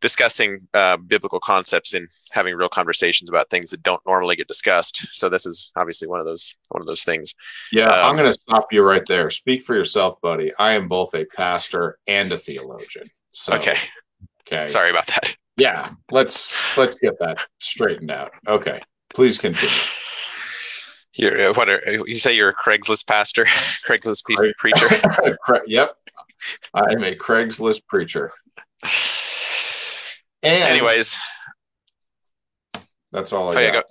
discussing uh, biblical concepts and having real conversations about things that don't normally get discussed. So this is obviously one of those one of those things. Yeah, Um, I'm going to stop you right there. Speak for yourself, buddy. I am both a pastor and a theologian. So Okay, okay. sorry about that. Yeah, let's let's get that straightened out. Okay. Please continue. You're uh, what are you say? You're a Craigslist pastor, [LAUGHS] Craigslist Craig- preacher. [LAUGHS] Cra- yep. I am a Craigslist preacher. And Anyways, that's all I yeah, got.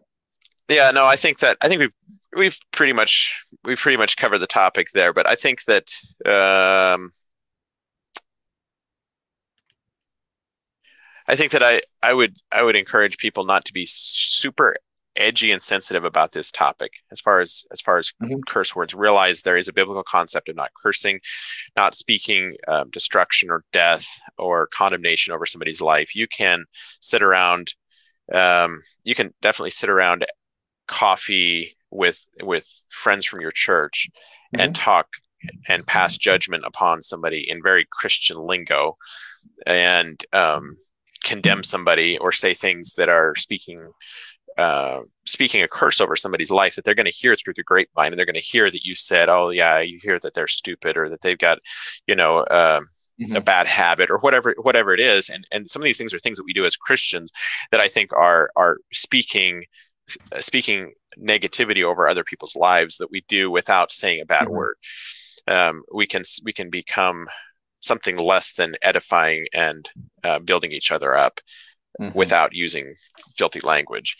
yeah, no, I think that I think we've we've pretty much we've pretty much covered the topic there, but I think that um, I think that I I would I would encourage people not to be super edgy and sensitive about this topic as far as as far as mm-hmm. curse words realize there is a biblical concept of not cursing not speaking um, destruction or death or condemnation over somebody's life you can sit around um, you can definitely sit around coffee with with friends from your church mm-hmm. and talk and pass judgment upon somebody in very Christian lingo and um, condemn somebody or say things that are speaking uh, speaking a curse over somebody's life that they're going to hear it through the grapevine and they're going to hear that you said oh yeah you hear that they're stupid or that they've got you know um, mm-hmm. a bad habit or whatever whatever it is and and some of these things are things that we do as christians that i think are are speaking uh, speaking negativity over other people's lives that we do without saying a bad mm-hmm. word um, we can we can become something less than edifying and uh, building each other up mm-hmm. without using filthy language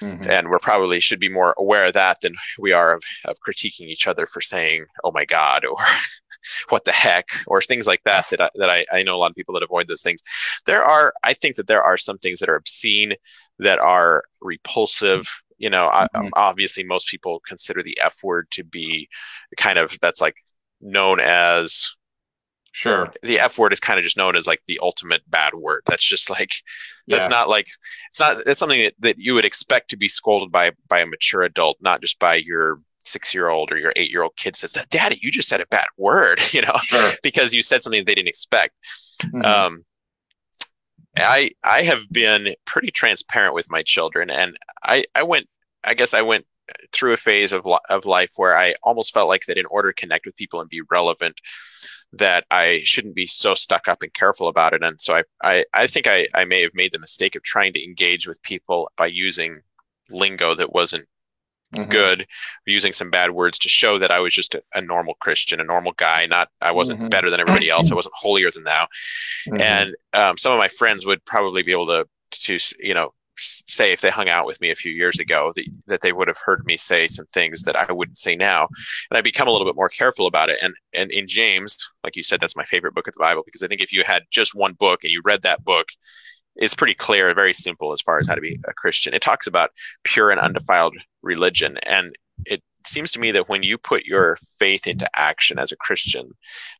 Mm-hmm. And we're probably should be more aware of that than we are of, of critiquing each other for saying, oh my God, or [LAUGHS] what the heck, or things like that. That I, that I, I know a lot of people that avoid those things. There are, I think that there are some things that are obscene, that are repulsive. You know, mm-hmm. I, obviously, most people consider the F word to be kind of that's like known as Sure. The F word is kind of just known as like the ultimate bad word. That's just like that's yeah. not like it's not it's something that, that you would expect to be scolded by by a mature adult, not just by your six year old or your eight year old kid says, Daddy, you just said a bad word, [LAUGHS] you know, sure. because you said something they didn't expect. Mm-hmm. Um, I I have been pretty transparent with my children, and I I went I guess I went through a phase of of life where I almost felt like that in order to connect with people and be relevant, that I shouldn't be so stuck up and careful about it. And so I, I, I think I, I may have made the mistake of trying to engage with people by using lingo that wasn't mm-hmm. good, using some bad words to show that I was just a, a normal Christian, a normal guy. Not I wasn't mm-hmm. better than everybody [CLEARS THROAT] else. I wasn't holier than thou. Mm-hmm. And um, some of my friends would probably be able to to you know say if they hung out with me a few years ago that, that they would have heard me say some things that I wouldn't say now. And I become a little bit more careful about it. And and in James, like you said, that's my favorite book of the Bible because I think if you had just one book and you read that book, it's pretty clear, very simple as far as how to be a Christian. It talks about pure and undefiled religion. And it seems to me that when you put your faith into action as a Christian,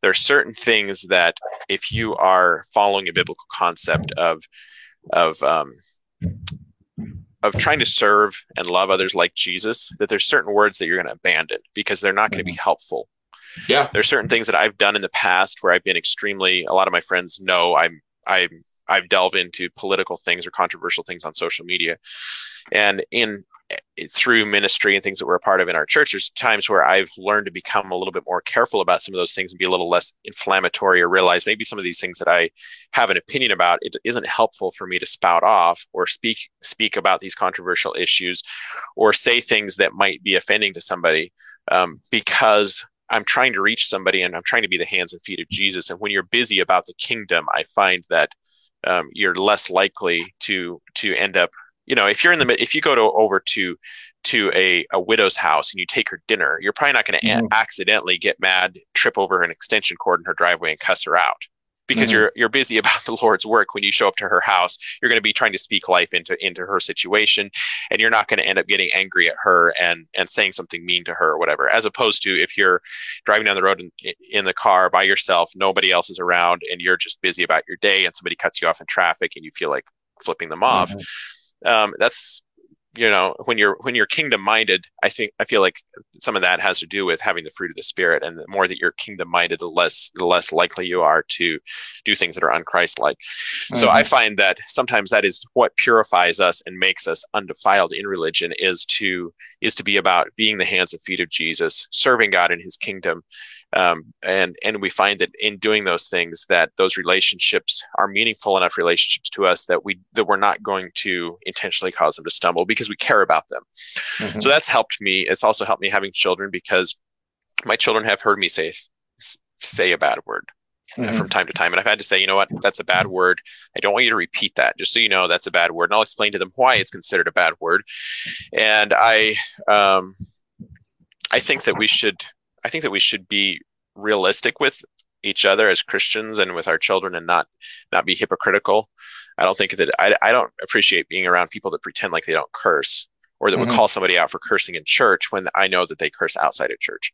there are certain things that if you are following a biblical concept of of um, of trying to serve and love others like Jesus, that there's certain words that you're going to abandon because they're not going to be mm-hmm. helpful. Yeah. There's certain things that I've done in the past where I've been extremely a lot of my friends know I'm I'm I've delved into political things or controversial things on social media. And in through ministry and things that we're a part of in our church, there's times where I've learned to become a little bit more careful about some of those things and be a little less inflammatory or realize maybe some of these things that I have an opinion about, it isn't helpful for me to spout off or speak speak about these controversial issues or say things that might be offending to somebody um, because I'm trying to reach somebody and I'm trying to be the hands and feet of Jesus. And when you're busy about the kingdom, I find that um, you're less likely to to end up you know if you're in the if you go to over to to a, a widow's house and you take her dinner you're probably not going to mm-hmm. a- accidentally get mad trip over an extension cord in her driveway and cuss her out. Because mm-hmm. you're you're busy about [LAUGHS] the lord's work. When you show up to her house you're going to be trying to speak life into into her situation and you're not going to end up getting angry at her and and saying something mean to her or whatever. As opposed to if you're driving down the road in, in the car by yourself nobody else is around and you're just busy about your day and somebody cuts you off in traffic and you feel like flipping them off. Mm-hmm um, that's you know when you're when you're kingdom minded i think i feel like some of that has to do with having the fruit of the spirit and the more that you're kingdom minded the less the less likely you are to do things that are unchrist-like mm-hmm. so i find that sometimes that is what purifies us and makes us undefiled in religion is to is to be about being the hands and feet of jesus serving god in his kingdom um, and and we find that in doing those things that those relationships are meaningful enough relationships to us that we that we're not going to intentionally cause them to stumble because we care about them mm-hmm. so that's helped me it's also helped me having children because my children have heard me say say a bad word mm-hmm. from time to time. And I've had to say, you know what, that's a bad word. I don't want you to repeat that. Just so you know, that's a bad word. And I'll explain to them why it's considered a bad word. And I, um, I think that we should, I think that we should be realistic with each other as Christians and with our children and not, not be hypocritical. I don't think that I, I don't appreciate being around people that pretend like they don't curse or that mm-hmm. would call somebody out for cursing in church when I know that they curse outside of church.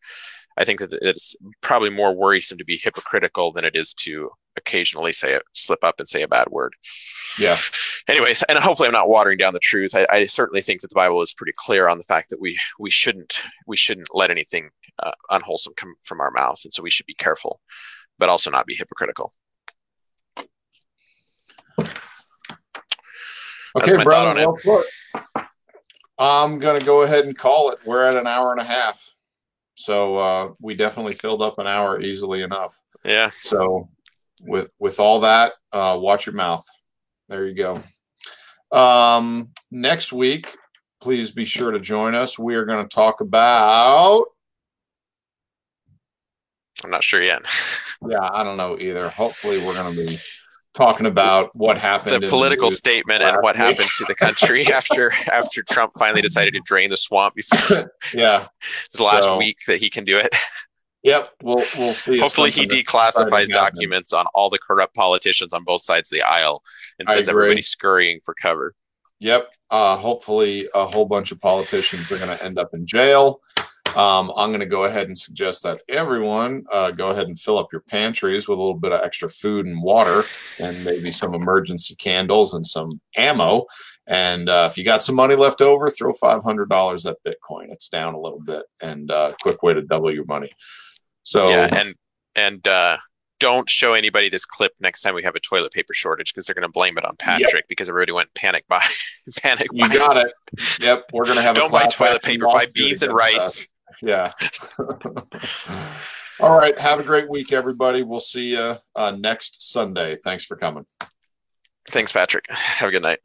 I think that it's probably more worrisome to be hypocritical than it is to occasionally say slip up and say a bad word. Yeah. Anyways, and hopefully I'm not watering down the truth. I, I certainly think that the Bible is pretty clear on the fact that we we shouldn't we shouldn't let anything uh, unwholesome come from our mouth, and so we should be careful, but also not be hypocritical. Okay, brother. Well I'm gonna go ahead and call it. We're at an hour and a half. So uh, we definitely filled up an hour easily enough. Yeah. So with with all that, uh, watch your mouth. There you go. Um, next week, please be sure to join us. We are going to talk about. I'm not sure yet. [LAUGHS] yeah, I don't know either. Hopefully, we're going to be talking about what happened. The political the statement and what happened to the country [LAUGHS] after after Trump finally decided to drain the swamp. [LAUGHS] Before yeah, it's the last so, week that he can do it. Yep, we'll we'll see. Hopefully, he declassifies documents on all the corrupt politicians on both sides of the aisle and sends everybody scurrying for cover. Yep. Uh, hopefully, a whole bunch of politicians are going to end up in jail. Um, I'm going to go ahead and suggest that everyone uh, go ahead and fill up your pantries with a little bit of extra food and water, and maybe some emergency candles and some ammo. And uh, if you got some money left over, throw $500 at Bitcoin. It's down a little bit, and uh, quick way to double your money. So yeah, and and uh, don't show anybody this clip next time we have a toilet paper shortage because they're going to blame it on Patrick yep. because everybody went panic buy, [LAUGHS] panic. You buy. got it. Yep, we're going to have. Don't buy toilet paper. Buy beans and rice. Yeah. [LAUGHS] All right. Have a great week, everybody. We'll see you uh, next Sunday. Thanks for coming. Thanks, Patrick. Have a good night.